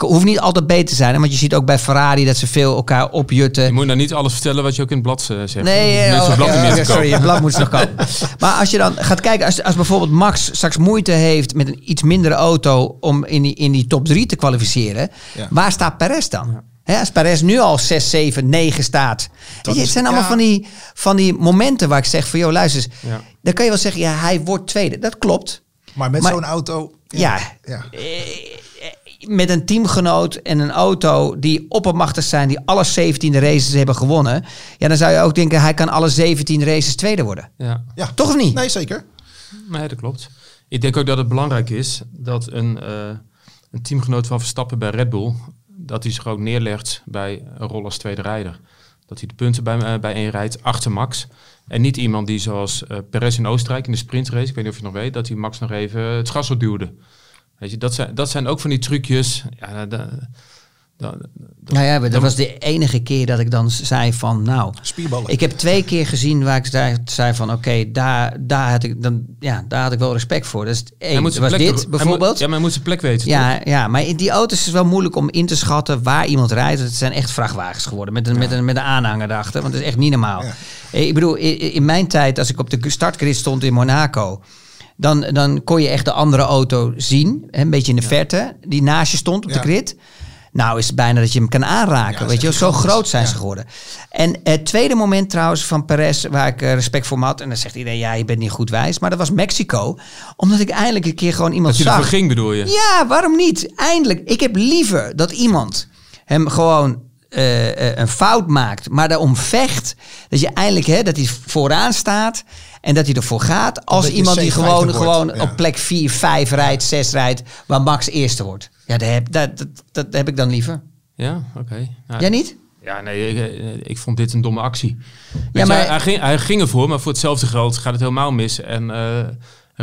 Hoeft niet altijd beter te zijn, hè, want je ziet ook bij Ferrari dat ze veel elkaar opjutten. Je moet nou niet alles vertellen wat je ook in het blad eh, zegt. Nee, eh, blad oh, ja, sorry, het blad moet nog *laughs* komen. Maar als je dan gaat kijken, als, als bijvoorbeeld Max straks moeite heeft met een iets mindere auto om in die, in die top 3 te kwalificeren, Ja. waar staat Perez dan? Hè, als Perez nu al 6, 7, 9 staat. Je, het is- zijn allemaal ja. van, die, van die momenten waar ik zeg van, joh, luister eens. Ja. Dan kan je wel zeggen, ja, hij wordt tweede. Dat klopt. Maar met zo'n auto... Ja, ja. Met een teamgenoot en een auto die oppermachtig zijn, die alle 17 races hebben gewonnen. Ja, dan zou je ook denken, hij kan alle 17 races tweede worden. Ja. Ja. Toch of niet? Nee, zeker. Nee, dat klopt. Ik denk ook dat het belangrijk is dat een, eh, een teamgenoot van Verstappen bij Red Bull, dat hij zich ook neerlegt bij een rol als tweede rijder. Dat hij de punten bij, eh, bij één rijdt achter Max. En niet iemand die zoals eh Perez in Oostenrijk in de sprintrace, ik weet niet of je nog weet, dat hij Max nog even het gas opduwde. Weet je, dat zijn, dat zijn ook van die trucjes. Ja, da- da- da- Nou ja, maar dat was de enige keer dat ik dan zei van, nou, Spierballen. ik heb twee keer gezien waar ik zei, zei van, oké, daar, daar had ik dan, ja, daar had ik wel respect voor. Dus één, moet was zijn plek dit moet- bijvoorbeeld. ja, maar hij moet zijn plek weten. toch? Ja, ja, maar in die auto's is het wel moeilijk om in te schatten waar iemand rijdt. Het zijn echt vrachtwagens geworden met een, met een, met een aanhanger erachter. Want dat is echt niet normaal. Ja. Eh, Ik bedoel, in, in mijn tijd, als ik op de startgrid stond in Monaco... Dan, dan kon je echt de andere auto zien, een beetje in de verte, die naast je stond op de grid. Nou is het bijna dat je hem kan aanraken. Ja, weet je, dat zo groot zijn Ja. ze geworden. En het tweede moment trouwens van Perez, waar ik eh, respect voor had. En dan zegt iedereen, ja, je bent niet goed wijs. Maar dat was Mexico. Omdat ik eindelijk een keer gewoon iemand Dat zag. ervoor ging, bedoel je? Ja, waarom niet? Eindelijk. Ik heb liever dat iemand hem gewoon eh, eh, een fout maakt, maar daarom vecht. Dat je eindelijk, hè, dat hij vooraan staat en dat hij ervoor gaat. Als iemand die gewoon, wordt, gewoon ja. op plek 4, 5 rijdt, 6 rijdt, waar Max eerste wordt. Ja, dat heb, dat, dat, dat heb ik dan liever. Ja, oké. Ja, Jij niet? Ja, nee, ik, eh, ik vond dit een domme actie. Ja, maar- hij, hij ging, hij ging ervoor, maar voor hetzelfde geld gaat het helemaal mis. En eh,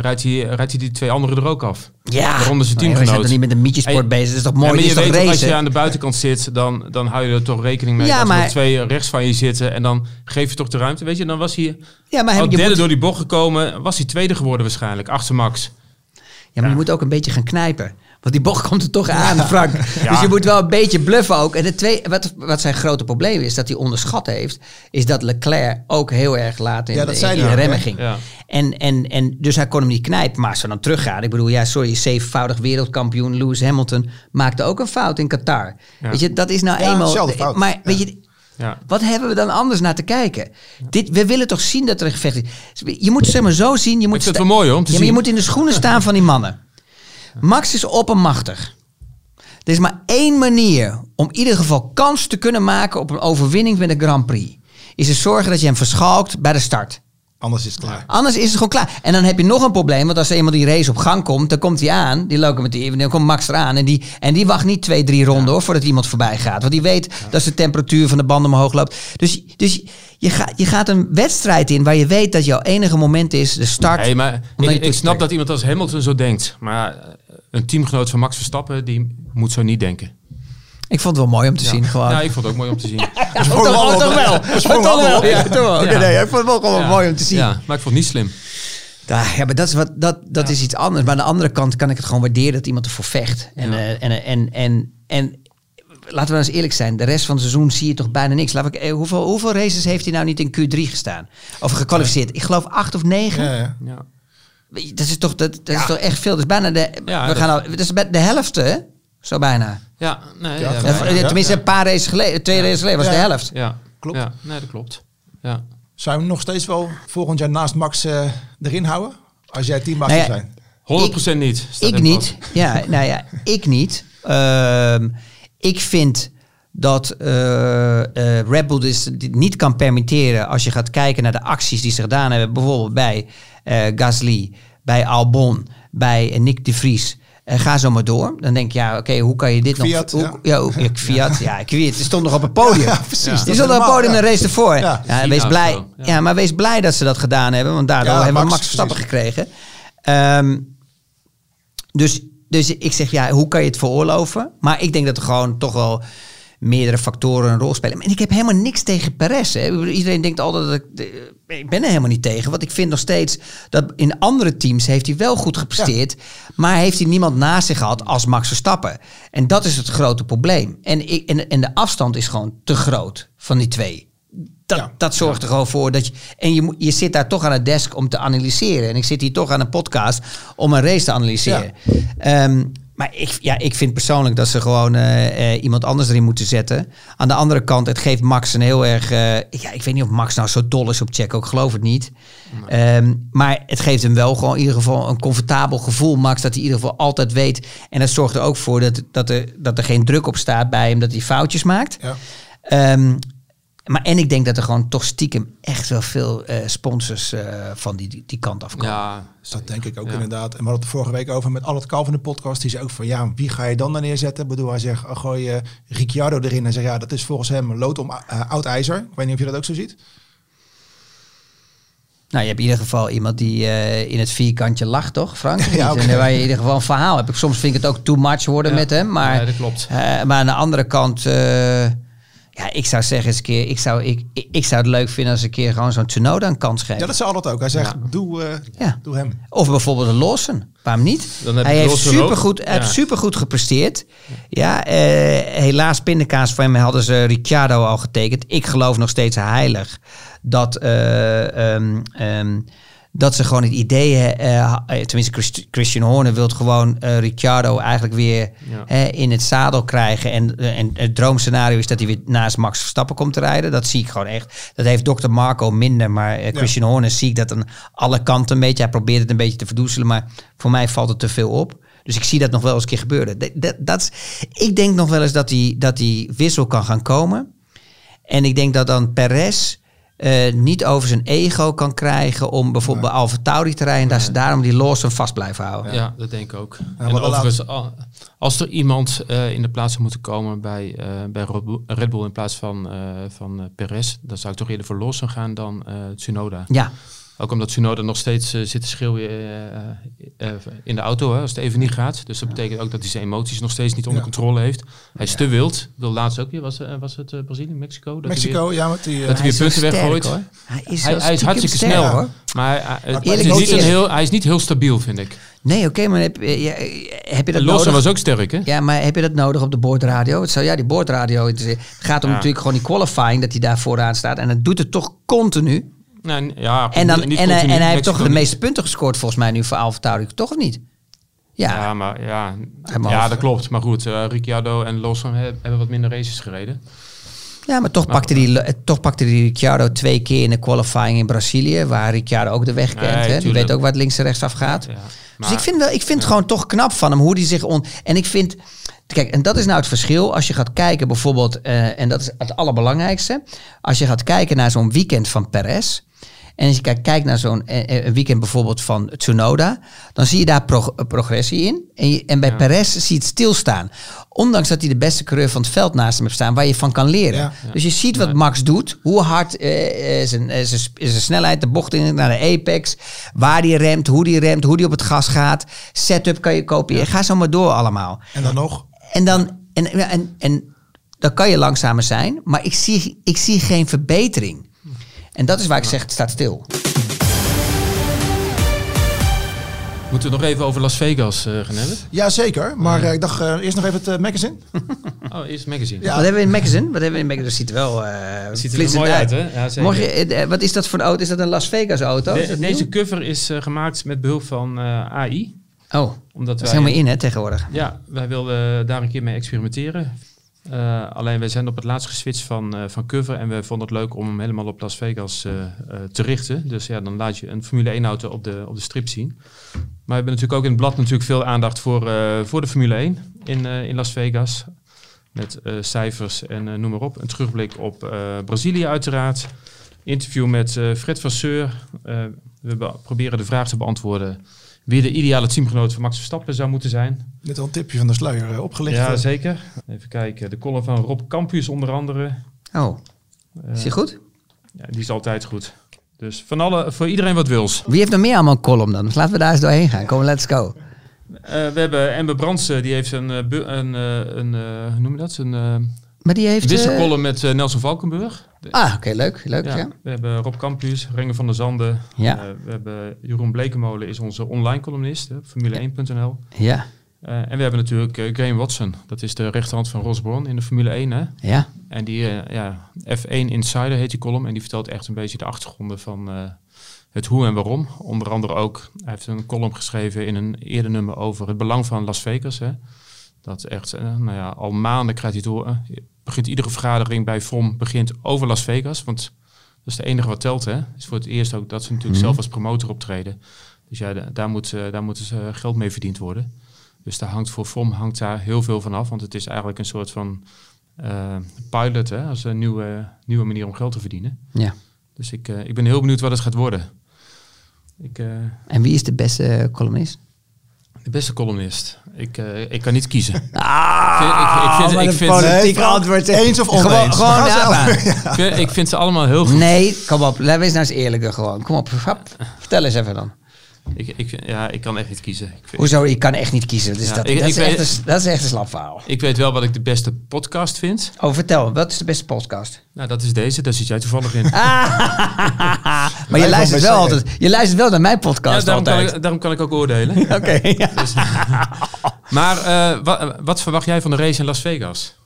rijdt, hij, rijdt hij die twee anderen er ook af. Ja. Waaronder zijn We zijn teamgenoot. toch niet met een mietjesport bezig. Dat is toch Ja, mooi? maar Dit je is toch weet toch, als je aan de buitenkant zit, dan, dan hou je er toch rekening mee Ja, dat er maar- nog twee rechts van je zitten. En dan geef je toch de ruimte. Weet je, dan was hij Ja, maar al heb, je derde moet, door die bocht gekomen. Was hij tweede geworden waarschijnlijk, achter Max. ja, maar je moet ook een beetje gaan knijpen. Want die bocht komt er toch aan, Frank. Ja. Dus je moet wel een beetje bluffen ook. En het twee, wat, wat zijn grote probleem is, dat hij onderschat heeft, is dat Leclerc ook heel erg laat in, Ja, dat in- zei in hij de remmen ging. Ja. En, en, en dus hij kon hem niet knijpen. Maar als we dan teruggaan, ik bedoel, ja, sorry, zevenvoudig wereldkampioen Lewis Hamilton maakte ook een fout in Qatar. Ja. Weet je, dat is nou Ja, eenmaal. fout. Maar weet je, Ja. wat hebben we dan anders naar te kijken? Dit, we willen toch zien dat er een gevecht is. Je moet het zeg maar zo zien. Je moet Ik vind het wel mooi hoor, om te ja, maar zien. je moet in de schoenen staan van die mannen. Max is oppermachtig. Er is maar één manier om in ieder geval kans te kunnen maken op een overwinning met de Grand Prix. Is er zorgen dat je hem verschalkt bij de start. Anders is het klaar. Anders is het gewoon klaar. En dan heb je nog een probleem. Want als er iemand die race op gang komt, dan komt hij aan. Die locomotief. En dan komt Max eraan. En die, en die wacht niet twee, drie ronden hoor, voordat iemand voorbij gaat. Want die weet dat de temperatuur van de banden omhoog loopt. Dus, dus je, gaat je gaat een wedstrijd in waar je weet dat jouw enige moment is de start. Hey, maar ik, ik snap dat iemand als Hamilton zo denkt. Maar een teamgenoot van Max Verstappen, die moet zo niet denken. Ik vond het wel mooi om te zien. Gewoon. Ja, ik vond het ook mooi om te zien. *laughs* Ja, toch, wel, toch wel. Toch wel. Ja, toch wel. Ja. Nee, ik vond het wel gewoon Ja. mooi om te zien. Ja, maar ik vond het niet slim. Ja, ja, maar dat is, wat, dat, dat is iets anders. Maar aan de andere kant kan ik het gewoon waarderen dat iemand ervoor vecht. En, Ja. eh, en, en, en, en laten we eens eerlijk zijn. De rest van het seizoen zie je toch bijna niks. Laat ik, eh, hoeveel, hoeveel races heeft hij nou niet in Q3 gestaan? Of gekwalificeerd? Ik geloof acht of negen. Ja, ja. Ja. Weet je, Dat is toch, dat, dat is toch echt veel. Dat is bijna de, Ja, we dat- gaan al, dat is de helft, hè? Zo bijna. Ja, nee, Ja, ja, ja. Tenminste, een paar races geleden, twee races geleden was Ja. de helft. ja. Klopt. Ja, nee, dat klopt. Ja. Zou je hem nog steeds wel volgend jaar naast Max eh, erin houden? Als jij teammaster Nou ja, zijn. 100% niet. Ik niet. Ja, *laughs* nou ja, ik niet. Ehm, ik vind dat eh eh, Red Bull dus dit niet kan permitteren als je gaat kijken naar de acties die ze gedaan hebben. Bijvoorbeeld bij Gasly, bij Albon, bij eh, Nick de Vries. Eh, ga zo maar door. Dan denk je, ja, oké, hoe kan je dit Fiat, nog... ja. Hoe, ja, *laughs* ja, Fiat, ja, Fiat. Die stond nog op het podium. Ja, precies. Die stond op het podium ja. een race ervoor. Ja. Ja. wees blij, ja. ja. maar wees blij dat ze dat gedaan hebben. Want daardoor Ja, hebben we Max, Max Verstappen precies. gekregen. Ehm, dus, dus ik zeg, ja, hoe kan je het veroorloven? Maar ik denk dat er gewoon toch wel meerdere factoren een rol spelen. En ik heb helemaal niks tegen Perez. Hè. Iedereen denkt altijd dat ik... Ik ben er helemaal niet tegen. Want ik vind nog steeds dat in andere teams heeft hij wel goed gepresteerd. Maar heeft hij niemand naast zich gehad als Max Verstappen. En dat is het grote probleem. En, ik, en, en de afstand is gewoon te groot van die twee. Dat, Ja. dat zorgt er gewoon voor dat je. En je, moet- je zit daar toch aan het desk om te analyseren. En ik zit hier toch aan een podcast om een race te analyseren. Ehm, maar ik, ja, ik vind persoonlijk dat ze gewoon eh, eh, iemand anders erin moeten zetten. Aan de andere kant, het geeft Max een heel erg. eh, ja, ik weet niet of Max nou zo dol is op Checo. Ik geloof het niet. Ehm, maar het geeft hem wel gewoon in ieder geval een comfortabel gevoel, Max. Dat hij in ieder geval altijd weet. En dat zorgt er ook voor dat, dat, er, dat er geen druk op staat bij hem dat hij foutjes maakt. Ja. Ehm, maar en ik denk dat er gewoon toch stiekem echt wel veel eh, sponsors eh, van die, die, die kant afkomen. Ja, Dat denk ik ook Ja. inderdaad. En we hadden het vorige week over met Albert Kalf in de podcast. Die zei ook van, ja, wie ga je dan dan neerzetten? Ik bedoel, hij zegt, oh, gooi je Ricciardo erin. En zegt, ja, dat is volgens hem lood om eh, oud ijzer. Ik weet niet of je dat ook zo ziet. Nou, je hebt in ieder geval iemand die eh, in het vierkantje lacht, toch, Frank? *laughs* Ja, oké. En waar je in ieder geval een verhaal hebt. Ik- Soms vind ik het ook too much worden Ja. met hem. Maar, Ja, dat klopt. eh, maar aan de andere kant, eh, ja, ik zou zeggen eens een keer, ik zou, ik, ik, ik zou het leuk vinden als een keer gewoon zo'n Tsunoda een kans geven. Ja, dat zei altijd ook. Hij zegt, doe, eh, Ja. doe hem. Of bijvoorbeeld een Lawson. Waarom niet? Dan heb hij heeft supergoed, hij heeft Ja. supergoed gepresteerd. Ja, eh, helaas pindakaas voor hem hadden ze Ricciardo al getekend. Ik geloof nog steeds heilig dat, eh, ehm, ehm, dat ze gewoon het idee, eh, tenminste Christ- Christian Horner wil gewoon eh, Ricciardo eigenlijk weer Ja. in het zadel krijgen. En, en het droomscenario is dat hij weer naast Max Verstappen komt te rijden. Dat zie ik gewoon echt. Dat heeft Dr. Marco minder, maar Christian Horner zie ik dat aan alle kanten een beetje. Hij probeert het een beetje te verdoezelen, maar voor mij valt het te veel op. Dus ik zie dat nog wel eens een keer gebeuren. Dat, dat, ik denk nog wel eens dat die, dat die wissel kan gaan komen. En ik denk dat dan Perez eh, niet over zijn ego kan krijgen om bijvoorbeeld bij Alfa Tauri te rijden. En dat ze daarom die Lawson vast blijven houden. Ja, dat denk ik ook. en overigens, als er iemand eh, in de plaats zou moeten komen bij, eh, bij Red Bull- in plaats van, eh van Perez, dan zou ik toch eerder voor Lawson gaan dan eh, Tsunoda. Ja, Ook omdat Tsunoda nog steeds eh, zit te schreeuwen eh, eh, in de auto hè, als het even niet gaat. Dus dat betekent ook dat hij zijn emoties nog steeds niet onder Ja. controle heeft. Hij is te wild. Ik bedoel, laatst ook weer, was, was het Brazilië, Mexico? Dat hij Mexico, ja, met die... eh, Dat hij weer punten weggooit. hoor. Hij is, Hij, is hartstikke sterk, snel, hoor. maar is niet een heel, hij is niet heel stabiel, vind ik. Nee, oké, maar heb, ja, heb je dat Lawson nodig? was ook sterk, hè? Ja, maar heb je dat nodig op de boordradio? Het zou ja, die boordradio. Het, gaat om Ja. natuurlijk gewoon die qualifying dat hij daar vooraan staat. En het doet het toch continu. Nee, ja, En, dan, niet en, eh, en hij heeft toch de meeste punten gescoord volgens mij nu voor Alfa toch of niet? Ja, Ja, maar ja, ja dat klopt. Maar goed, eh, Ricciardo en Lawson he- hebben wat minder races gereden. ja maar toch pakte, die, eh, toch pakte die Ricciardo twee keer in de qualifying in Brazilië. Waar Ricciardo ook de weg kent. Nee, hè? Die weet ook waar het links en rechts af gaat. Ja. Dus ik vind, wel, ik vind het gewoon toch knap van hem hoe die zich on. En ik vind. Kijk, en dat is nou het verschil. Als je gaat kijken bijvoorbeeld. en dat is het allerbelangrijkste. Als je gaat kijken naar zo'n weekend van Perez. En als je kijkt, naar zo'n eh, eh, een weekend bijvoorbeeld van Tsunoda. Dan zie je daar eh, progressie in. En, je- en bij Perez zie je het stilstaan. Ondanks dat hij de beste coureur van het veld naast hem heeft staan. Waar je van kan leren. Ja. Dus je ziet wat Max doet. Hoe hard eh, zijn, zijn snelheid, de bocht in naar de apex. Waar die remt, hoe die remt, hoe die op het gas gaat. Setup kan je kopiëren. Ga zo maar door allemaal. En dan nog, En dan, en, en, en, en dan kan je langzamer zijn. Maar ik zie, ik zie geen verbetering. En dat is waar ik zeg, het staat stil. Moeten we het nog even over Las Vegas eh, gaan hebben? ja zeker. Maar eh, ik dacht eh, eerst nog even het magazine. *laughs* Oh, eerst magazine. Ja. Wat hebben we in magazine? Wat hebben we in magazine? Dat ziet er wel uh, Ziet er mooi uit, hè? Ja, zeker. Mocht je, wat is dat voor een auto? Is dat een Las Vegas auto? De- deze nieuw? cover is gemaakt met behulp van eh, AI. Oh, Omdat dat is wij, helemaal in hè, tegenwoordig. Ja, wij wilden daar een keer mee experimenteren. Eh, alleen wij zijn op het laatst geswitcht van, eh, van cover en we vonden het leuk om hem helemaal op Las Vegas eh, te richten. Dus ja, dan laat je een Formule 1 auto op de, op de strip zien. Maar we hebben natuurlijk ook in het blad natuurlijk veel aandacht voor, voor de Formule 1 in, in Las Vegas. Met cijfers en noem maar op. Een terugblik op Brazilië uiteraard. Interview met Fred Vasseur. We be- proberen de vraag te beantwoorden wie de ideale teamgenoot van Max Verstappen zou moeten zijn. Net al een tipje van de sluier eh, opgelicht. Ja, eh. zeker. Even kijken. De column van Rob Campus onder andere. Oh, Eh, is die goed? Ja, die is altijd goed. Dus van alle, voor iedereen wat wils. Wie heeft nog meer allemaal een column dan? Dus laten we daar eens doorheen gaan. Kom, let's go. Eh, we hebben Ember Brandsen, die heeft een, een, een eh, hoe noem je dat? Een uh, Maar die heeft... eh, wisselcolumn met eh, Nelson Valkenburg. Ah, oké, leuk. Leuk, ja. ja, We hebben Rob Campus, Renger van der Zanden. Ja. Eh, we hebben Jeroen Blekemolen, is onze online columnist, hè, Formule1.nl. Ja, Eh, en we hebben natuurlijk eh, Graham Watson. Dat is de rechterhand van Ross Brawn in de Formule 1. Hè? ja. En die eh, ja, F1 Insider heet die column. En die vertelt echt een beetje de achtergronden van eh, het hoe en waarom. Onder andere ook, hij heeft een column geschreven in een eerder nummer over het belang van Las Vegas. Hè. Dat echt, eh, nou ja, al maanden krijgt hij het horen. Begint iedere vergadering bij FOM begint over Las Vegas. Want dat is de enige wat telt. Hè. Is voor het eerst ook dat ze natuurlijk zelf als promotor optreden. Dus ja, da- daar moet, eh, daar moet dus, eh, geld mee verdiend worden. Dus daar hangt voor FOM hangt daar heel veel van af. Want het is eigenlijk een soort van eh, pilot, hè, als een nieuwe, nieuwe manier om geld te verdienen. ja. Dus ik, ik ben heel benieuwd wat het gaat worden. Ik, En wie is de beste columnist? De beste columnist. Ik, eh, ik kan niet kiezen. Ah, *laughs* ik vind- ik vind- ik vind- politiek Nee, antwoord. eens of oneens. Gewoon, gewoon *laughs* ja, ik, vind, ik vind ze allemaal heel goed. Nee, kom op. Laten we eens nou eens eerlijker gewoon. Kom op, vertel eens even dan. Ik, ik, ja, ik kan echt niet kiezen. Ik, vind- Hoezo, je kan echt niet kiezen. Dus Ja, dat, ik- dat, ik is echt een, dat is echt een slap verhaal. ik weet wel wat ik de beste podcast vind. Oh, vertel. Wat is de beste podcast? Nou, dat is deze. Daar zit jij toevallig in. *laughs* *laughs* Maar je luistert, wel zeggen. altijd, je luistert wel naar mijn Ja, podcast daarom, kan altijd. ik, daarom kan ik ook oordelen. *laughs* Oké, ja. Maar eh, wa- wat verwacht jij van de race in Las Vegas?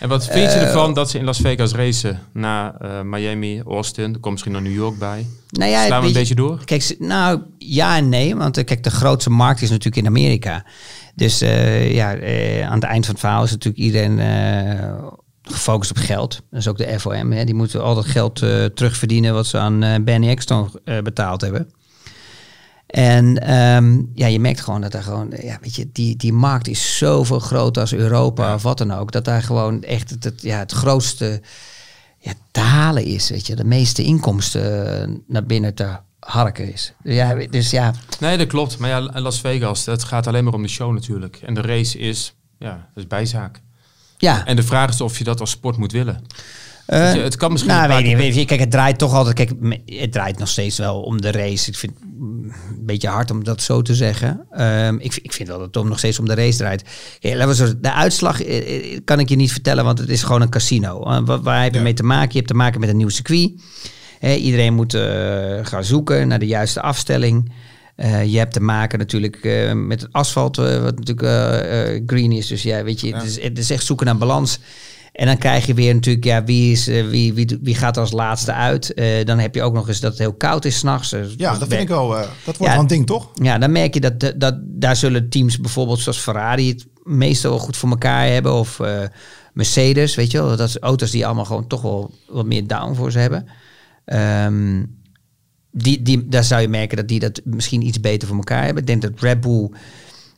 En wat vind je Eh, ervan dat ze in Las Vegas racen na eh, Miami, Austin? Er komt misschien nog New York bij. Nou ja, Slaan we een beetje door? Kijk, nou ja en nee, want eh, kijk, de grootste markt is natuurlijk in Amerika. Dus ja, aan het eind van het verhaal is natuurlijk iedereen gefocust op geld. Dat is ook de FOM, hè. die moeten al dat geld terugverdienen wat ze aan Benny Ecclestone eh, betaald hebben. En ehm, ja, je merkt gewoon dat er gewoon, ja, weet je, die, die markt is zoveel groter als Europa of wat dan ook. Dat daar gewoon echt het, het, ja, het grootste ja, te halen is, weet je. De meeste inkomsten eh, naar binnen te harken is. Ja, dus ja, Nee, dat klopt. Maar ja, Las Vegas, dat gaat alleen maar om de show natuurlijk. En de race is, ja, dat is bijzaak. ja. En de vraag is of je dat als sport moet willen. Eh, het kan misschien nou, weet je, keer- weet je, kijk, het draait toch altijd. Kijk, het draait nog steeds wel om de race. Ik vind het een beetje hard om dat zo te zeggen. Ehm, ik, ik vind wel dat het om, nog steeds om de race draait. Kijk, laten we zo, de uitslag eh, eh, kan ik je niet vertellen, want het is gewoon een casino. Waar, waar heb je Ja. mee te maken? Je hebt te maken met een nieuw circuit. Hè, iedereen moet eh, gaan zoeken naar de juiste afstelling. Eh, je hebt te maken natuurlijk eh, met het asfalt, wat natuurlijk eh, eh, green is. Dus ja, weet je, het, is, het is echt zoeken naar balans. En dan krijg je weer natuurlijk, ja, wie, is, eh, wie, wie, wie gaat als laatste uit? Eh, dan heb je ook nog eens dat het heel koud is s'nachts. Uh, Ja, dat vind ik wel. eh, dat wordt Ja. wel een ding, toch? Ja, dan merk je dat, dat, daar zullen teams bijvoorbeeld zoals Ferrari het meestal wel goed voor elkaar hebben. Of Mercedes, weet je wel. Dat zijn auto's die allemaal gewoon toch wel wat meer downforce hebben. Ehm, die, die, daar zou je merken dat die dat misschien iets beter voor elkaar hebben. Ik denk dat Red Bull...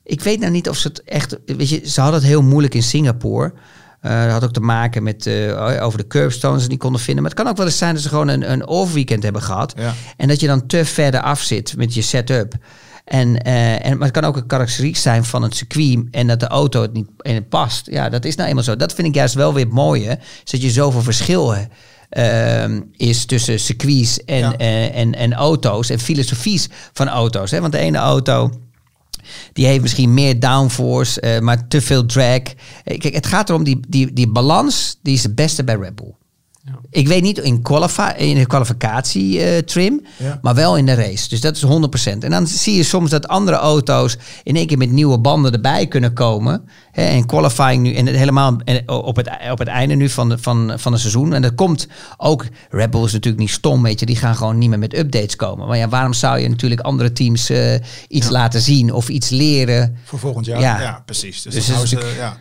Ik weet nou niet of ze het echt... Weet je, ze hadden het heel moeilijk in Singapore. Eh, dat had ook te maken met eh, over de curbstones die konden vinden. Maar het kan ook wel eens zijn dat ze gewoon een, een off-weekend hebben gehad. Ja. En dat je dan te verder af zit met je setup. En, eh, en, maar het kan ook een karakteriek zijn van het circuit en dat de auto het niet en het past. Ja, dat is nou eenmaal zo. Dat vind ik juist wel weer het mooie. Is dat je zoveel verschillen ehm, is tussen circuits en, Ja. eh, en, en auto's en filosofies van auto's. Hè? Want de ene auto die heeft misschien meer downforce, eh, maar te veel drag. Eh, Kijk, het gaat erom, die, die, die balans, die is het beste bij Red Bull. Ja. Ik weet niet in, in de kwalificatie eh, trim, Ja. maar wel in de race. Dus dat is 100%. En dan zie je soms dat andere auto's in één keer met nieuwe banden erbij kunnen komen. Hè, en qualifying nu, en het helemaal en op, het, op het einde nu van, de, van, van het seizoen. En dat komt ook, Red Bull is natuurlijk niet stom, weet je. Die gaan gewoon niet meer met updates komen. Maar ja, waarom zou je natuurlijk andere teams eh, iets laten zien of iets leren? Voor volgend jaar. Ja. Precies. Dus, Dus dat is ja.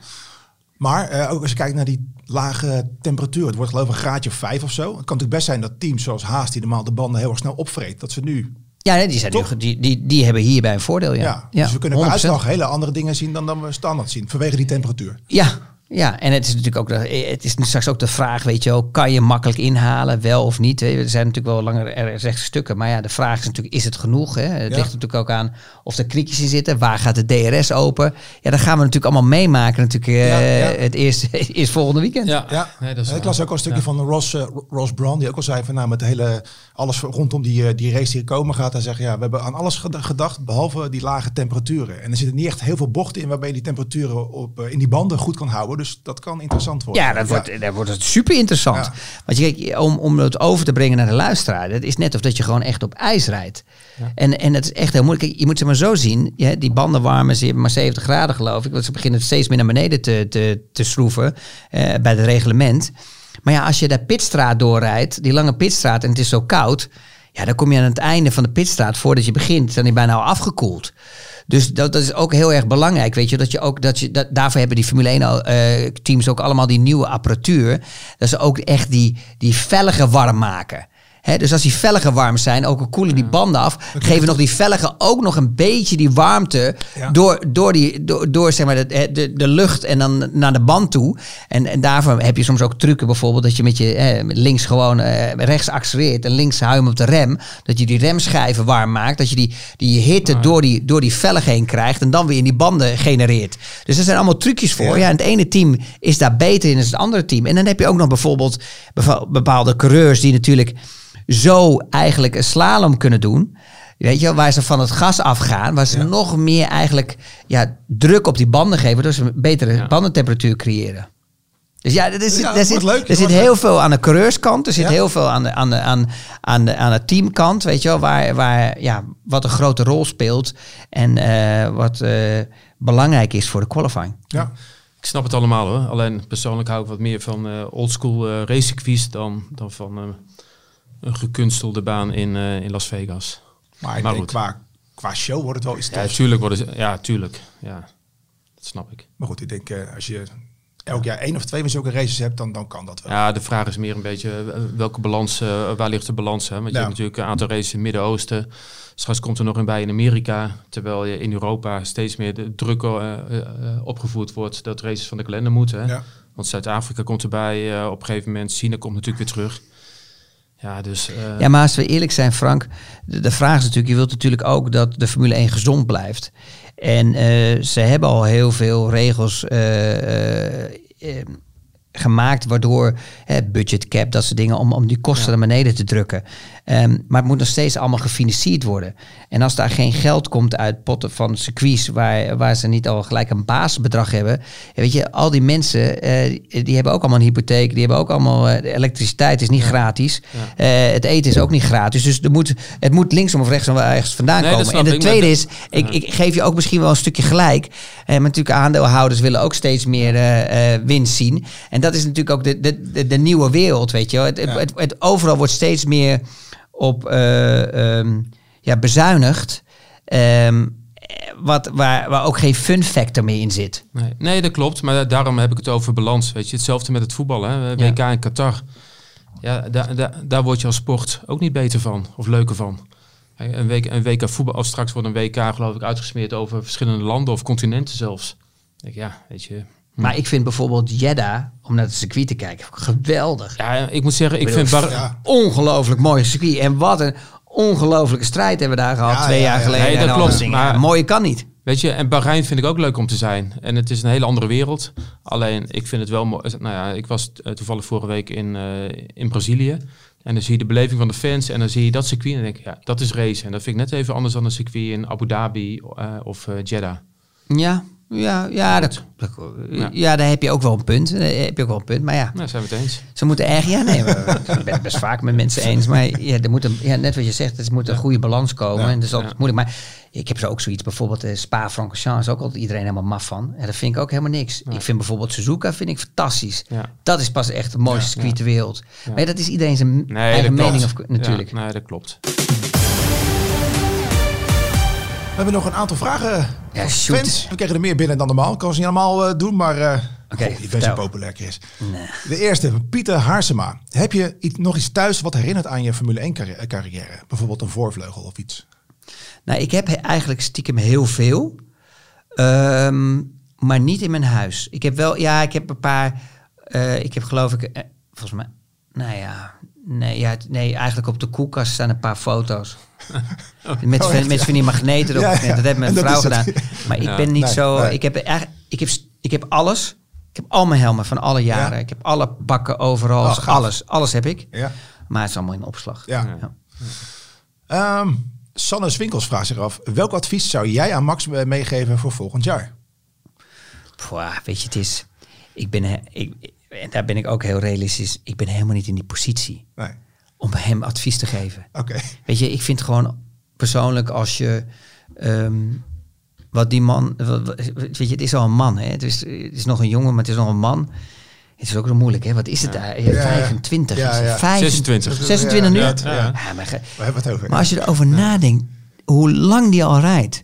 Maar eh, ook als je kijkt naar die lage temperatuur, het wordt geloof ik een graadje of vijf of zo. Het kan natuurlijk best zijn dat teams zoals Haas, die normaal de banden heel erg snel opvreet, dat ze nu... Ja, nee, die, zijn nu, die, die, die hebben hierbij een voordeel, ja. Ja, dus we kunnen qua 100%. uitslag hele andere dingen zien dan, dan we standaard zien, vanwege die temperatuur. Ja, ja, en het is natuurlijk ook de, het is nu straks ook de vraag, weet je wel, kan je makkelijk inhalen, wel of niet? Er zijn natuurlijk wel langer er rechte stukken, maar ja, de vraag is natuurlijk, is het genoeg? Hè? Het Ja. ligt natuurlijk ook aan of er kriekjes in zitten, waar gaat de DRS open? Ja, dat gaan we natuurlijk allemaal meemaken natuurlijk eh, ja. het eerste, *laughs* eerst volgende weekend. Ja, Ja, nee, dat is ik las ook al een stukje Ja. van Ross, eh, Ross Brown, die ook al zei van nou met de hele, alles rondom die, eh, die race die er komen gaat. Hij zegt ja, we hebben aan alles ged- gedacht, behalve die lage temperaturen. En er zitten niet echt heel veel bochten in waarbij je die temperaturen op, eh, in die banden goed kan houden. Dus dat kan interessant worden. Ja, dat wordt, dat wordt het super interessant. Ja. Want je, kijk, om, om het over te brengen naar de luisteraar, dat is net of dat je gewoon echt op ijs rijdt. En, en het is echt heel moeilijk. Kijk, je moet ze maar zo zien. Ja, die banden warmen, ze hebben maar 70 graden geloof ik. Want ze beginnen steeds meer naar beneden te, te, te schroeven eh, bij het reglement. Maar ja, als je de pitstraat doorrijdt, die lange pitstraat, en het is zo koud. Ja, dan kom je aan het einde van de pitstraat, voordat je begint, dan is je bijna al afgekoeld. Dus dat, dat is ook heel erg belangrijk, weet je. Dat je ook, dat je, dat, daarvoor hebben die Formule 1 al, eh, teams ook allemaal die nieuwe apparatuur. Dat ze ook echt die, die velgen warm maken. Dus als die velgen warm zijn, ook al koelen die banden af, geven nog die velgen ook nog een beetje die warmte Ja. door, door, die, door, door zeg maar de, de, de lucht en dan naar de band toe. En, en daarvoor heb je soms ook trucken bijvoorbeeld dat je met je links gewoon eh, rechts accelereert en links hem op de rem. Dat je die remschijven warm maakt, dat je die, die hitte door, die, door die velgen heen krijgt en dan weer in die banden genereert. Dus er zijn allemaal trucjes voor. Ja. Ja. en het ene team is daar beter in dan het andere team. En dan heb je ook nog bijvoorbeeld bepaalde coureurs die natuurlijk zo eigenlijk een slalom kunnen doen. Weet je, wel, waar ze van het gas afgaan, waar ze nog meer eigenlijk ja, druk op die banden geven, waardoor ze een betere Ja. bandentemperatuur creëren. Dus ja, er, is, Ja, er dat zit, leuk, er zit heel veel aan de coureurskant, er zit Ja. heel veel aan de, aan de, aan, aan de, aan de teamkant, weet je wel, waar, waar, ja, wat een grote rol speelt en eh, wat eh, belangrijk is voor de qualifying. Ja. Ik snap het allemaal hoor. Alleen persoonlijk hou ik wat meer van eh oldschool eh racecircuits dan, dan van eh, een gekunstelde baan in, eh, in Las Vegas. Maar ik Maar denk goed. qua, qua show wordt het wel iets Ja, tofs. tuurlijk worden ze. Ja, tuurlijk. Ja, dat snap ik. Maar goed, ik denk eh, als je elk jaar één of twee van zulke races hebt, dan, dan kan dat wel. Ja, de vraag is meer een beetje eh, welke balans, eh, waar ligt de balans? Hè? Want je Ja. hebt natuurlijk een aantal races in het Midden-Oosten. Straks komt er nog een bij in Amerika. Terwijl je in Europa steeds meer de druk opgevoerd wordt dat races van de kalender moeten. Hè? Ja. Want Zuid-Afrika komt erbij op een gegeven moment. China komt natuurlijk weer terug. Ja, dus... eh, Ja, maar als we eerlijk zijn, Frank, de, de vraag is natuurlijk, je wilt natuurlijk ook dat de Formule 1 gezond blijft. En eh, ze hebben al heel veel regels eh, gemaakt, waardoor budget cap, dat soort dingen, om, om die kosten naar beneden te drukken. Ehm, maar het moet nog steeds allemaal gefinancierd worden. En als daar geen geld komt uit potten van circuits, waar, waar ze niet al gelijk een basisbedrag hebben. Weet je, al die mensen, eh, die hebben ook allemaal een hypotheek, die hebben ook allemaal, de elektriciteit is niet gratis. Eh, het eten is ook niet gratis. Dus er moet, het moet linksom of rechtsom wel ergens vandaan Nee, komen. En de tweede is, ik, ik geef je ook misschien wel een stukje gelijk. Maar natuurlijk, aandeelhouders willen ook steeds meer winst zien. En dat is natuurlijk ook de, de, de, de nieuwe wereld, weet je. Het, het, het- overal wordt steeds meer op eh, ehm, ja, bezuinigd. Ehm, eh, wat, waar, waar ook geen fun factor meer in zit. Nee, nee, dat klopt. Maar daarom heb ik het over balans. Weet je, hetzelfde met het voetbal. Hè? WK in Qatar. Ja, daar, daar, daar word je als sport ook niet beter van. Of leuker van. Een, week, een WK voetbal, of straks wordt een WK geloof ik uitgesmeerd over verschillende landen of continenten zelfs. Ja, weet je. Maar ik vind bijvoorbeeld Jeddah, om naar het circuit te kijken, geweldig. Ja, ik moet zeggen, ik bedoel, vind... Bar- ja. Ongelooflijk mooi circuit. En wat een ongelooflijke strijd hebben we daar gehad Ja, twee ja, jaar ja. geleden. Nee, dat klopt, maar- mooie kan niet. Weet je, en Bahrein vind ik ook leuk om te zijn. En het is een hele andere wereld. Alleen, ik vind het wel mooi. Nou ja, ik was eh, toevallig vorige week in, eh, in Brazilië. En dan zie je de beleving van de fans. En dan zie je dat circuit. En dan denk ik, ja, dat is race. En dat vind ik net even anders dan een circuit in Abu Dhabi eh, of eh, Jeddah. Ja, ja, ja, dat, dat- ja. daar heb je ook wel een punt. Daar heb je ook wel een punt. Maar ja, Nou, zijn we het eens. ze moeten erg... Ja, nee, we- ik ben het best vaak met mensen eens. Maar ja, er moet een, ja, net wat je zegt, er moet een goede balans komen. Ja. En dat is altijd Ja. moeilijk. Maar ik heb zo ook zoiets. Bijvoorbeeld eh, Spa-Francorchamps is ook altijd iedereen helemaal maf van. Ja, dat vind ik ook helemaal niks. Ik vind bijvoorbeeld Suzuka vind ik fantastisch. Ja. Dat is pas echt het mooiste circuit ter wereld. Maar ja, dat is iedereen zijn Nee, eigen mening of, natuurlijk. Ja, nee, dat klopt. We hebben nog een aantal vragen Ja, fans. We kregen er meer binnen dan normaal. Ik kan ze niet allemaal eh, doen, maar eh, Oké, Goh, je bent zo vertel. populair, Chris. De eerste, Pieter Haarsema. Heb je iets, nog iets thuis wat herinnert aan je Formule 1 carri- carrière? Bijvoorbeeld een voorvleugel of iets? Nou, ik heb he- eigenlijk stiekem heel veel. Ehm, maar niet in mijn huis. Ik heb wel, ja, ik heb een paar. eh, ik heb geloof ik, eh, volgens mij, nou ja, nee, ja, nee, eigenlijk op de koelkast staan een paar foto's. *laughs* Met, Oh, met van die magneten erop. Ja, ja. Dat heeft mijn dat vrouw gedaan. Maar ik ben niet Nee, zo. nee. Ik heb ik heb, ik heb alles. Ik heb al mijn helmen van alle jaren. Ja. Ik heb alle bakken overal. Oh, gaaf. alles, alles heb ik. Ja. Maar het is allemaal in opslag. Ja. Ja. Ehm, Sanne Swinkels vraagt zich af. Welk advies zou jij aan Max meegeven voor volgend jaar? Pwa, weet je, het is. Ik ben, ik, en daar ben ik ook heel realistisch. Ik ben helemaal niet in die positie Nee. Om hem advies te geven. Oké. Weet je, ik vind gewoon persoonlijk als je. ehm, wat die man. wat- wat- Weet je, het is al een man. Hè? Het, is, het is nog een jongen, maar het is nog een man. Het is ook wel moeilijk, hè? Wat is het daar? Ja, ja. 25. Ja, ja. 26. 26 nu? Ja, Ja, ja, ja. maar, ge- We hebben het over. maar als je erover nadenkt, hoe lang die al rijdt.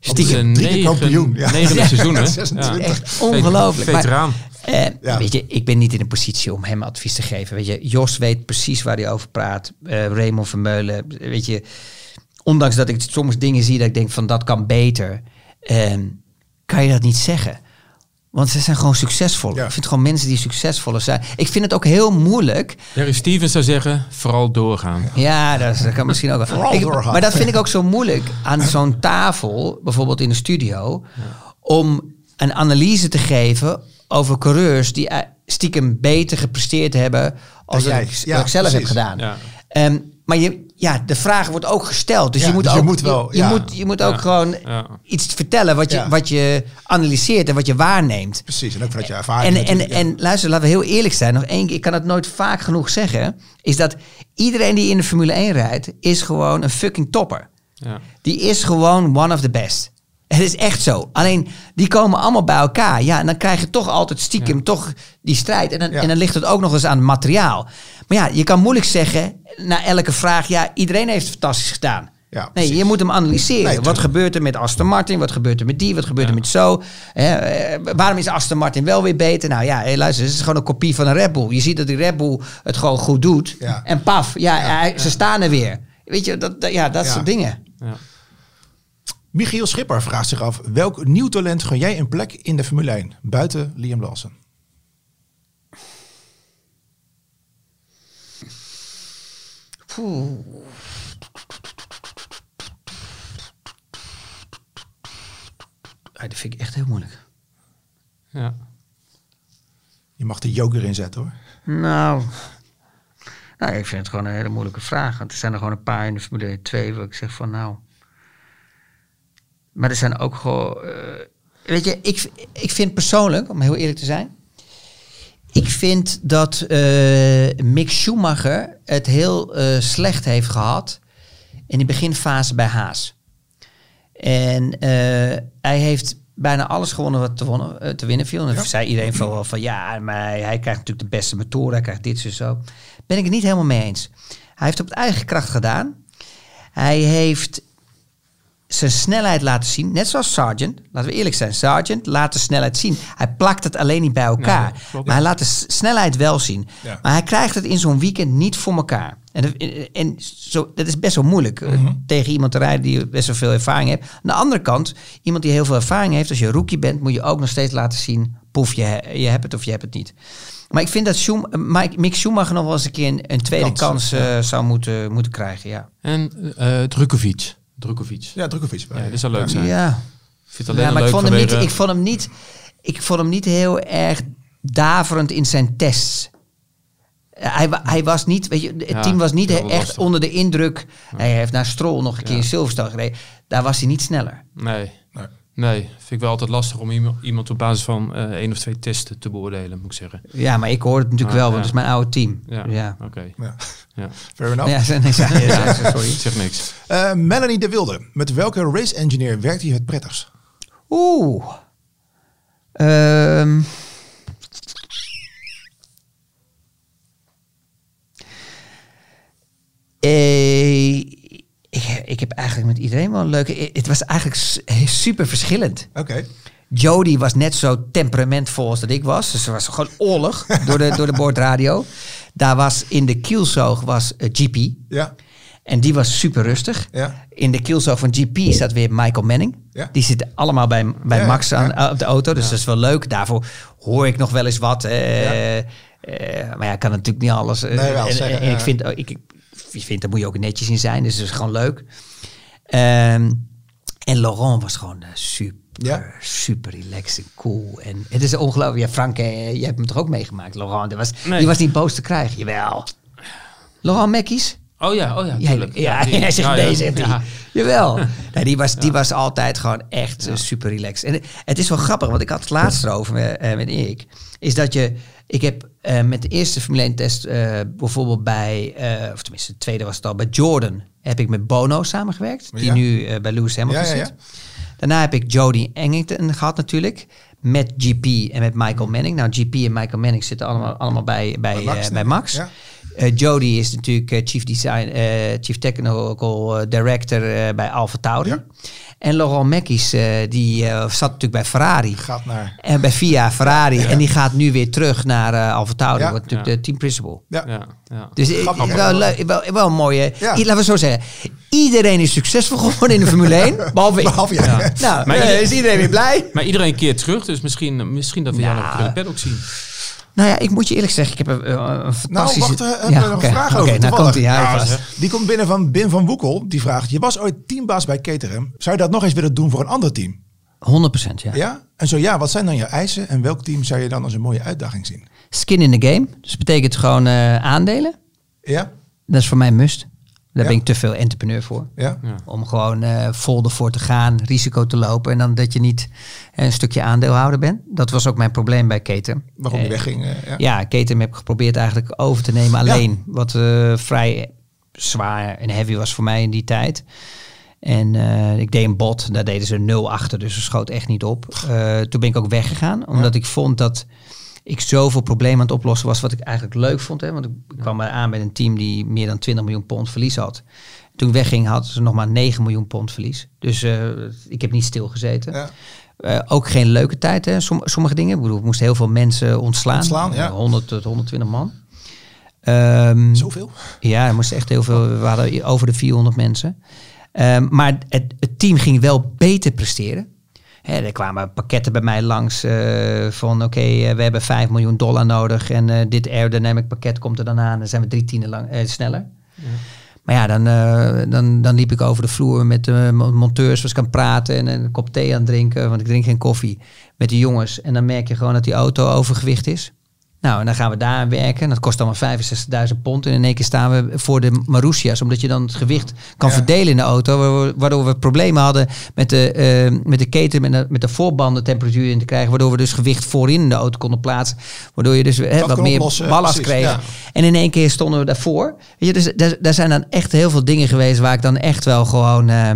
Stiekem. een negen, kampioen, ja. negende Ja. seizoen, hè? *laughs* 26. Echt ongelooflijk. Maar- Eh, Ja. Weet je, ik ben niet in een positie om hem advies te geven. Weet je, Jos weet precies waar hij over praat. Eh Raymond Vermeulen, weet je. Ondanks dat ik soms dingen zie dat ik denk van dat kan beter. ehm, kan je dat niet zeggen. Want ze zijn gewoon succesvol. Ja. Ik vind gewoon mensen die succesvoller zijn. Ik vind het ook heel moeilijk. Harry Stevens zou zeggen, vooral doorgaan. Ja, dat, is- dat kan misschien ook wel. Vooral Ik- doorgaan. maar dat vind ik ook zo moeilijk aan zo'n tafel, bijvoorbeeld in de studio, om een analyse te geven over coureurs die eh, stiekem beter gepresteerd hebben als dat ik, Ja, dat ik zelf heb gedaan. Ja. Ehm, maar je, ja, de vraag wordt ook gesteld. Dus Ja, je moet dus je ook, moet wel, je, ja. moet, je moet ook gewoon Ja. iets vertellen wat je, Ja. wat je analyseert en wat je waarneemt. Precies. En ook vanuit je ervaring. En, en, en luister, laten we heel eerlijk zijn. Nog één keer, ik kan het nooit vaak genoeg zeggen. Is dat iedereen die in de Formule 1 rijdt, is gewoon een fucking topper. Ja. Die is gewoon one of the best. Het is echt zo. Alleen, die komen allemaal bij elkaar. Ja, en dan krijg je toch altijd stiekem toch die strijd. En dan, Ja. en dan ligt het ook nog eens aan het materiaal. Maar ja, je kan moeilijk zeggen, na elke vraag... Ja, iedereen heeft het fantastisch gedaan. Ja, nee, je moet hem analyseren. Nee, wat gebeurt er met Aston Martin? Wat gebeurt er met die? Wat gebeurt er met zo? Eh, waarom is Aston Martin wel weer beter? Nou ja, hé, luister, het is gewoon een kopie van een Red Bull. Je ziet dat die Red Bull het gewoon goed doet. En paf, ja, ze staan er weer. Weet je, dat, dat- ja, dat soort dingen. Ja. Michiel Schipper vraagt zich af. Welk nieuw talent gun jij een plek in de Formule 1? Buiten Liam Lawson. Poeh. Ah, dat vind ik echt heel moeilijk. Ja. Je mag de joker inzetten hoor. Nou, nou, ik vind het gewoon een hele moeilijke vraag. Want er zijn er gewoon een paar in de Formule 2 waar ik zeg van nou... Maar er zijn ook gewoon... eh, weet je, ik, ik vind persoonlijk, om heel eerlijk te zijn... Ik vind dat eh, Mick Schumacher het heel eh, slecht heeft gehad in de beginfase bij Haas. En hij heeft bijna alles gewonnen wat te, wonnen, te winnen viel. En dan zei iedereen van, wel van ja, maar hij, krijgt natuurlijk de beste motor, hij krijgt dit zo zo. Ben ik het niet helemaal mee eens. Hij heeft op het eigen kracht gedaan. Hij heeft zijn snelheid laten zien, net zoals Sargent. Laten we eerlijk zijn, Sargent laat de snelheid zien. Hij plakt het alleen niet bij elkaar. Nee, maar hij laat de snelheid wel zien. Ja. Maar hij krijgt het in zo'n weekend niet voor elkaar. En, dat- en zo, dat is best wel moeilijk eh, tegen iemand te rijden die best wel veel ervaring heeft. Aan de andere kant, iemand die heel veel ervaring heeft, als je rookie bent, moet je ook nog steeds laten zien, poef, je, je hebt het of je hebt het niet. Maar ik vind dat Schum, Mike, Mick Schumacher nog wel eens een keer een, een tweede Kans, kans, eh, zou moeten, moeten krijgen. Ja, En eh Drukovic. Drukovic. Ja, Drukovic. Ja, dat zou leuk zijn. ja. Ik vind het alleen Ja, maar leuk ik vond, hem niet, ik, vond hem niet, ik vond hem niet heel erg daverend in zijn tests. Eh, Hij, hij was niet, weet je, het Ja, team was niet echt lastig. onder de indruk. Hij heeft naar Stroll nog een keer in Silverstone gereden. Daar was hij niet sneller. Nee. Nee. Vind ik wel altijd lastig om iemand, iemand op basis van eh één of twee testen te beoordelen, moet ik zeggen. Ja, maar ik hoor het natuurlijk Ah, wel, want ja. het is mijn oude team. Ja, ja. oké. Ja. Ja. Fair enough. Ja, nee, *laughs* ja, ja, ja, sorry. Ik zeg niks. Eh, Melanie de Wilde. Met welke race engineer werkt hij het prettigst? Oeh. Ehm. Eh, eigenlijk met iedereen wel een leuke. Het was eigenlijk super verschillend. Oké. Jody was net zo temperamentvol als dat ik was. Dus er was gewoon oorlog *laughs* door de, door de boordradio. Daar was in de kielzoog was eh, GP. Ja. En die was super rustig. Ja. In de kielzoog van GP staat weer Michael Manning. Ja. Die zitten allemaal bij, bij Ja, Max aan, ja. op de auto. Dus dat is wel leuk. Daarvoor hoor ik nog wel eens wat. eh, eh, maar ja, ik kan natuurlijk niet alles. eh, Nee, wel en, zeggen, en ik vind, ik, ik vind, daar moet je ook netjes in zijn. Dus dat is gewoon leuk. Ehm, en Laurent was gewoon eh, super, Ja. super relaxed en cool. En het is ongelooflijk. Ja, Frank, eh, jij hebt hem toch ook meegemaakt, Laurent? Die was, Nee. die was niet boos te krijgen. Jawel. Laurent Mekkies? Oh ja, oh ja, Ja, tuurlijk. ja, *laughs* die- hij zegt ja, nee, ja. zegt hij. Ja. Jawel. *laughs* Die, was, die was altijd gewoon echt super relaxed. En het is wel grappig, want ik had het laatst erover met, eh, met Erik. Is dat je... Ik heb eh, met de eerste Formule 1 test eh, bijvoorbeeld bij... of tenminste, de tweede was het al. Bij Jordan heb ik met Bono samengewerkt. Die Ja. nu bij Lewis Hamilton Ja, ja, ja. zit. Daarna heb ik Jody Engington gehad natuurlijk. Met GP en met Michael Manning. Nou, GP en Michael Manning zitten allemaal, allemaal bij, bij, Bij Max, bij ik. Max. Ja. Eh, Jody is natuurlijk eh, chief design, eh, chief technical director eh, bij Alfa Tauri. Ja. En Laurent Mekkies, eh, die eh, zat natuurlijk bij Ferrari. Gaat naar... En bij Via Ferrari. En die gaat nu weer terug naar eh Alfa Tauri. Ja. Wordt natuurlijk Ja. de team principal. Ja. Ja, ja. Dus wel, wel, wel een mooie. Laten we zo zeggen. Iedereen is succesvol geworden in de Formule 1. *laughs* Behalve ik. Behalve jij. Ja. Nou, Maar is iedereen weer blij? Maar iedereen keert terug, dus misschien, misschien dat we jou nog in de paddock zien. Nou ja, ik moet je eerlijk zeggen. Ik heb een, eh, Nou, fantastische... wacht, eh, heb je nog oké. een vraag Oké, over? nou. Ja, Ja, vast. zeg. Die komt binnen van Bin van Woekel. Die vraagt, je was ooit teambaas bij Caterham. Zou je dat nog eens willen doen voor een ander team? 100% ja. Ja? En zo ja, wat zijn dan je eisen? En welk team zou je dan als een mooie uitdaging zien? Skin in the game. Dus betekent gewoon eh, aandelen. Ja? Dat is voor mij een must. Daar Ja. ben ik te veel entrepreneur voor. Ja? Ja. Om gewoon eh, vol ervoor te gaan, risico te lopen. En dan dat je niet eh, een stukje aandeelhouder bent. Dat was ook mijn probleem bij Keten. Waarom die Eh, wegging? eh, ja. Ja, Keten heb ik geprobeerd eigenlijk over te nemen alleen. Wat eh, vrij zwaar en heavy was voor mij in die tijd. En eh, ik deed een bot, daar deden ze nul achter, dus ze schoot echt niet op. Eh, toen ben ik ook weggegaan, omdat ik vond dat ik zoveel problemen aan het oplossen was, wat ik eigenlijk leuk vond. Hè? Want ik kwam maar aan met een team die meer dan 20 miljoen pond verlies had. Toen ik wegging hadden ze nog maar 9 miljoen pond verlies. Dus eh, ik heb niet stilgezeten. Ja. Eh, ook geen leuke tijd, hè? Som- sommige dingen. Ik bedoel, ik moest heel veel mensen ontslaan. Ontslaan, ja. Eh, 100 tot 120 man. Ehm, Zoveel? ja, er moest echt heel veel. We hadden over de 400 mensen. Ehm, maar het, het team ging wel beter presteren. Hè, er kwamen pakketten bij mij langs eh, van oké, eh, we hebben 5 miljoen dollar nodig en eh, dit aerodynamic pakket komt er dan aan. Dan zijn we drie tienden lang, sneller. Maar ja, dan, dan, dan liep ik over de vloer met de monteurs, was ik aan praten en een kop thee aan het drinken, want ik drink geen koffie, met die jongens. En dan merk je gewoon dat die auto overgewicht is. Nou, en dan gaan we daar werken. En dat kost allemaal 65.000 pond. En in één keer staan we voor de Marussia's. Omdat je dan het gewicht kan Ja. verdelen in de auto. Waardoor, we problemen hadden met de, eh, met de keten, met de, met de voorbanden temperatuur in te krijgen. Waardoor we dus gewicht voorin in de auto konden plaatsen. Waardoor je dus hè, wat meer oplossen, ballast precies, kreeg. ja. En in één keer stonden we daarvoor. Weet je, dus daar, daar zijn dan echt heel veel dingen geweest waar ik dan echt wel gewoon eh,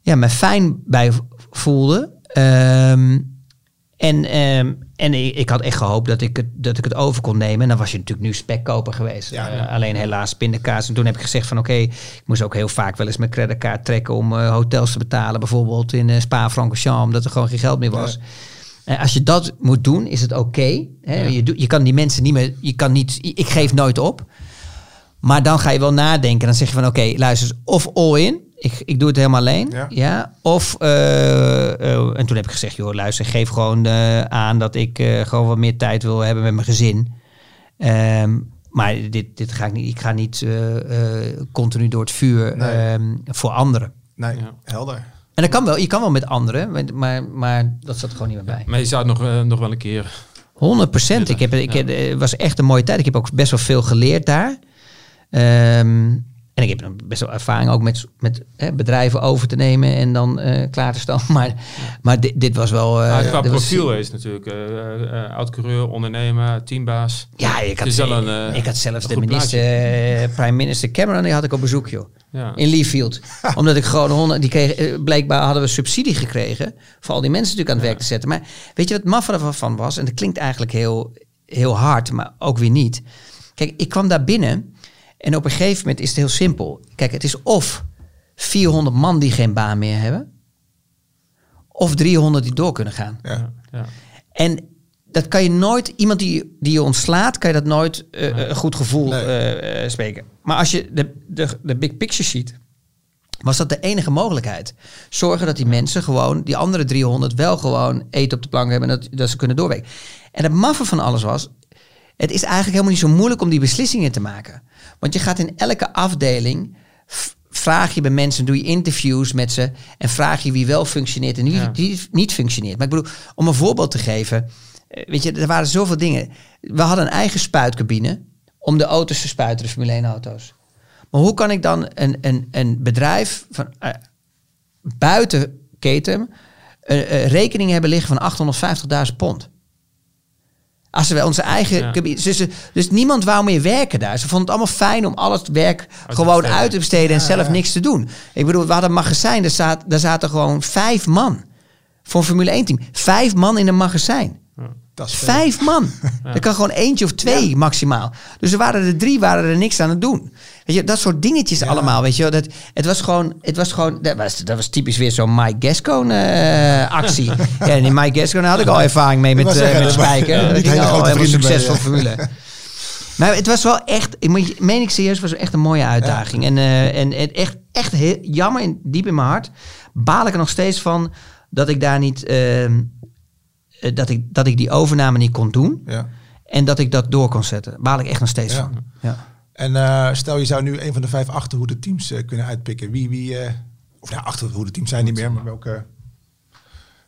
ja, me fijn bij voelde. Ehm, en ehm, en ik, ik had echt gehoopt dat ik, het, dat ik het over kon nemen. En dan was je natuurlijk nu spekkoper geweest. Ja, Eh, ja. alleen helaas pindakaas. En toen heb ik gezegd van oké, ik moest ook heel vaak wel eens mijn creditcard trekken om eh, hotels te betalen. Bijvoorbeeld in eh, Spa-Francorchamps, omdat er gewoon geen geld meer was. En als je dat moet doen, is het oké. Ja. je, je kan die mensen niet meer, je kan niet, ik geef nooit op. Maar dan ga je wel nadenken. Dan zeg je van oké, luister eens, of all in. Ik, ik doe het helemaal alleen. Ja. Ja. Of, eh, eh, en toen heb ik gezegd, joh, luister, geef gewoon eh, aan dat ik eh, gewoon wat meer tijd wil hebben met mijn gezin. Ehm, maar dit, dit ga ik niet, ik ga niet eh, eh, continu door het vuur Nee. ehm, voor anderen. Nee, Ja. helder. En dat kan wel, je kan wel met anderen, maar, maar dat zat er gewoon niet meer bij. Maar je zou het nog, nog wel een keer... 100 procent. Ik heb, ik heb, was echt een mooie tijd. Ik heb ook best wel veel geleerd daar. Ehm, en ik heb best wel ervaring ook met, met hè, bedrijven over te nemen en dan eh, klaar te staan. *laughs* Maar, maar dit, dit was wel. Maar qua dit was- profiel is natuurlijk eh, oud-coureur, ondernemer, teambaas. ja, ik had, een, ik had zelfs de minister, prime minister Cameron, die had ik op bezoek, joh. Ja. In Leafield. *laughs* Omdat ik gewoon honderd, die kreeg, blijkbaar hadden we subsidie gekregen. Voor al die mensen natuurlijk aan het werk te zetten. Maar weet je wat maffe ervan was? En dat klinkt eigenlijk heel, heel hard, maar ook weer niet. Kijk, ik kwam daar binnen. En op een gegeven moment is het heel simpel. Kijk, het is of 400 man die geen baan meer hebben. Of 300 die door kunnen gaan. Ja. Ja. En dat kan je nooit, iemand die, die je ontslaat, kan je dat nooit eh, een goed gevoel Nee. eh, eh, spreken. Maar als je de, de, de big picture ziet, was dat de enige mogelijkheid. Zorgen dat die mensen gewoon, die andere 300, wel gewoon eten op de plank hebben en dat, dat ze kunnen doorwerken. En het maffe van alles was, het is eigenlijk helemaal niet zo moeilijk om die beslissingen te maken. Want je gaat in elke afdeling, vraag je bij mensen, doe je interviews met ze en vraag je wie wel functioneert en wie, Ja. wie niet functioneert. Maar ik bedoel, om een voorbeeld te geven, eh, weet je, er waren zoveel dingen. We hadden een eigen spuitcabine om de auto's te spuiten, de Formule 1 auto's. Maar hoe kan ik dan een, een, een bedrijf van eh, buiten keten een een rekening hebben liggen van 850.000 pond? Als we onze eigen. Ja. Dus, dus niemand wou meer werken daar. Ze vonden het allemaal fijn om al het werk gewoon besteden. uit te besteden en Ja, zelf ja. niks te doen. Ik bedoel, we hadden een magazijn, daar, zat, daar zaten gewoon vijf man. Voor een Formule 1 team. Vijf man in een magazijn. Is. Vijf man. *laughs* Er kan gewoon eentje of twee maximaal. Dus er waren er drie, waren er niks aan het doen. Weet je, dat soort dingetjes allemaal. Weet je, dat, het was gewoon, het was gewoon, dat was, dat was typisch weer zo'n Mike Gascone eh, actie. *laughs* ja, en in Mike Gascone had ik al ervaring mee met, zeggen, met Spijker. Dat ging hele al helemaal vrienden succesvol formule. Maar het was wel echt, ik moet- meen ik serieus, het was echt een mooie uitdaging. En, eh, en, en echt, echt heel, jammer, in, diep in mijn hart, baal ik er nog steeds van dat ik daar niet, ehm, eh, dat, ik, dat ik die overname niet kon doen. Ja. En dat ik dat door kon zetten. Baal ik echt nog steeds Ja. van. Ja. En eh, stel je zou nu een van de vijf achterhoede teams eh, kunnen uitpikken. Wie, wie eh, of nou, achterhoede teams zijn niet meer, maar welke,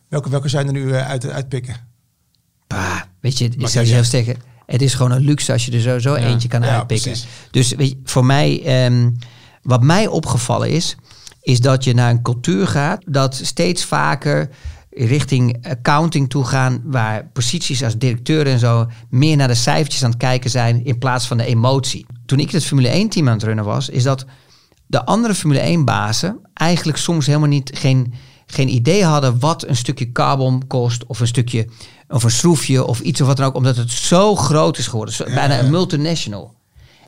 welke, welke zijn er nu eh, uit, uitpikken? Bah, weet je, ik zou je heel zeggen, het is gewoon een luxe als je er sowieso eentje kan Ja, uitpikken. precies. Dus weet je, voor mij, ehm, wat mij opgevallen is, is dat je naar een cultuur gaat dat steeds vaker richting accounting toe gaan, waar posities als directeur en zo meer naar de cijfertjes aan het kijken zijn in plaats van de emotie. Toen ik het Formule 1 team aan het runnen was, is dat de andere Formule 1 bazen eigenlijk soms helemaal niet geen, geen idee hadden wat een stukje carbon kost of een stukje of een schroefje of iets of wat dan ook, omdat het zo groot is geworden, zo, bijna een multinational.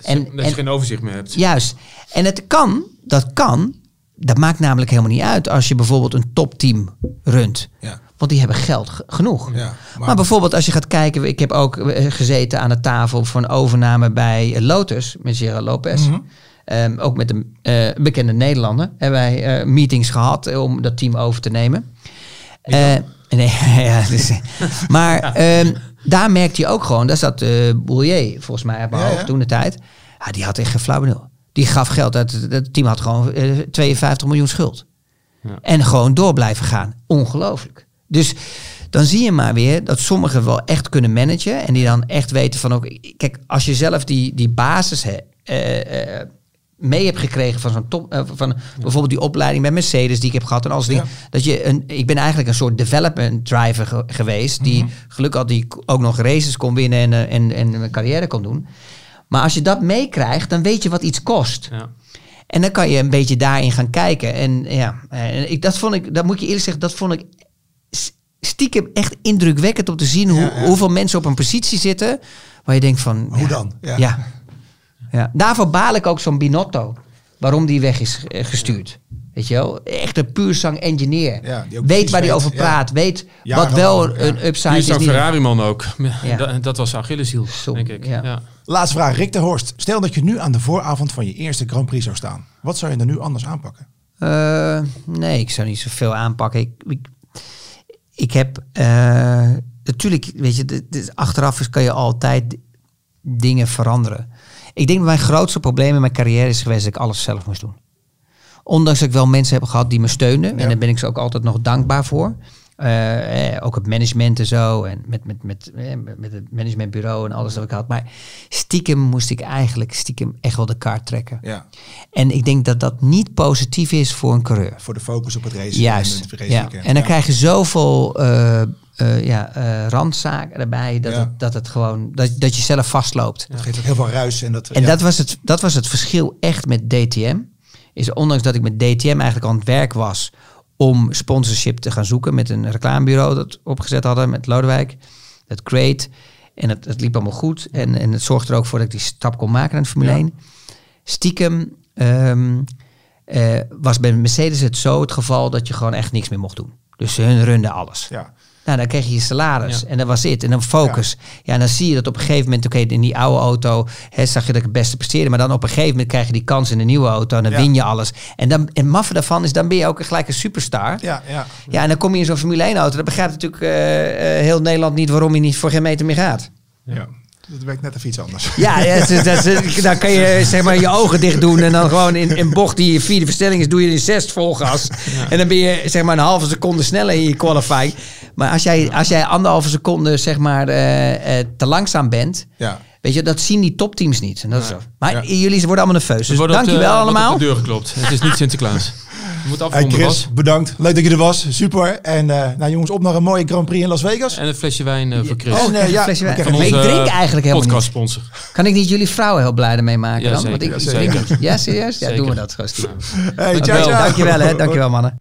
En, dat je en, geen overzicht meer hebt. Juist. En het kan, dat kan, dat maakt namelijk helemaal niet uit als je bijvoorbeeld een topteam runt. Ja. Want die hebben geld ge- genoeg. Ja, maar, bijvoorbeeld als je gaat kijken, ik heb ook eh, gezeten aan de tafel voor een overname bij eh, Lotus met Gerard Lopez. Mhm. Ehm, ook met een eh, bekende Nederlander hebben wij meetings gehad eh, om dat team over te nemen. Nee, *laughs* ja, dus, maar ehm, daar merkte je ook gewoon, daar zat uh, Boulier volgens mij mijn Ja, toen de tijd. Ja, die had echt geen flauw benul. Die gaf geld uit. Het het team had gewoon eh, 52 miljoen schuld. Ja. En gewoon door blijven gaan. Ongelooflijk. Dus dan zie je maar weer dat sommigen wel echt kunnen managen. En die dan echt weten van ook. Kijk, als je zelf die, die basis eh, eh, mee hebt gekregen van zo'n top. eh, van bijvoorbeeld die opleiding bij Mercedes die ik heb gehad en alles. Ja. Dat je een. Ik ben eigenlijk een soort development driver ge- geweest. Die gelukkig had die ook nog races kon winnen en, eh, en, en een carrière kon doen. Maar als je dat meekrijgt, dan weet je wat iets kost. Ja. En dan kan je een beetje daarin gaan kijken. En ja, en ik, dat vond ik, dat moet ik je eerlijk zeggen, dat vond ik stiekem echt indrukwekkend om te zien hoe, Ja, ja. hoeveel mensen op een positie zitten. Waar je denkt van. Hoe ja, dan? Ja. Ja. ja. Daarvoor baal ik ook zo'n Binotto. Waarom die weg is eh, gestuurd. Weet je wel? Echt een puur zang engineer. Ja, die weet waar hij over ja. praat. Weet wat wel ja. een upside is. is zo'n niet- Ferrari-man ook. *laughs* Ja. Dat, dat was Achilleshiel, denk ik. ja. Laatste vraag, Rick de Horst. Stel dat je nu aan de vooravond van je eerste Grand Prix zou staan. Wat zou je er nu anders aanpakken? Eh, nee, ik zou niet zoveel aanpakken. Ik, ik, ik heb eh, natuurlijk, weet je, dit- dit- achteraf is, kan je altijd dingen veranderen. Ik denk dat mijn grootste probleem in mijn carrière is geweest dat ik alles zelf moest doen. Ondanks dat ik wel mensen heb gehad die me steunden. Ja. En daar ben ik ze ook altijd nog dankbaar voor. Eh, eh, ook het management en zo. En met, met, met, eh, met het managementbureau en alles dat ik had. Maar stiekem moest ik eigenlijk stiekem echt wel de kaart trekken. Ja, En ik denk dat dat niet positief is voor een coureur. voor de focus op het racen. Juist. En, het race ja. en dan Ja. krijg je zoveel eh, ja, randzaken erbij dat, het, dat het gewoon dat, dat je zelf vastloopt. Dat geeft ook heel veel ruis. En, dat, En dat, was het, dat was het verschil echt met DTM. Is ondanks dat ik met DTM eigenlijk aan het werk was om sponsorship te gaan zoeken met een reclamebureau dat opgezet hadden met Lodewijk, dat Crate. En het, het liep allemaal goed. En, en het zorgde er ook voor dat ik die stap kon maken naar de Formule Ja. 1. Stiekem ehm, eh, was bij Mercedes het zo het geval dat je gewoon echt niks meer mocht doen. Dus hun runden alles. Ja. Nou, dan kreeg je je salaris Ja. en dat was het. En dan focus. Ja. en dan zie je dat op een gegeven moment, oké, in die oude auto hè, zag je dat ik het beste presteerde. Maar dan op een gegeven moment krijg je die kans in de nieuwe auto en dan Ja. win je alles. En dan, en maffe daarvan is, dan ben je ook gelijk een superstar. Ja, ja. Ja, en dan kom je in zo'n Formule 1 auto. Dan begrijpt natuurlijk eh, eh, heel Nederland niet waarom je niet voor geen meter meer gaat. ja. Dat werkt net even iets anders. Ja, ja, dat is- dat is- dan kan je zeg maar je ogen dicht doen en dan gewoon in een bocht die je vierde verstelling is, doe je in zes vol gas. En dan ben je zeg maar een halve seconde sneller in je qualifying. Maar als jij, als jij anderhalve seconde zeg maar eh, eh, te langzaam bent, Ja. weet je, dat zien die topteams niet. En dat is zo. Maar Ja. jullie worden allemaal nerveus. Er Dus de- dankjewel wordt allemaal. op de deur geklopt. Het is niet Sinterklaas. Moet Hey Chris, Bas. bedankt. Leuk dat je er was. Super. En eh, nou jongens, op naar een mooie Grand Prix in Las Vegas. En een flesje wijn eh, voor Chris. Oh, nee, ja. Flesje wijn. Van ik drink eh, eigenlijk helemaal niet. podcast sponsor. Kan ik niet jullie vrouwen heel blij ermee maken Ja, dan? zeker. Want ik Ja, drink zeker. Ja, serieus? Ja, Zeker. doen we dat gewoon. Hey, ciao, Dankjewel. ciao. Dankjewel hè. Dankjewel mannen.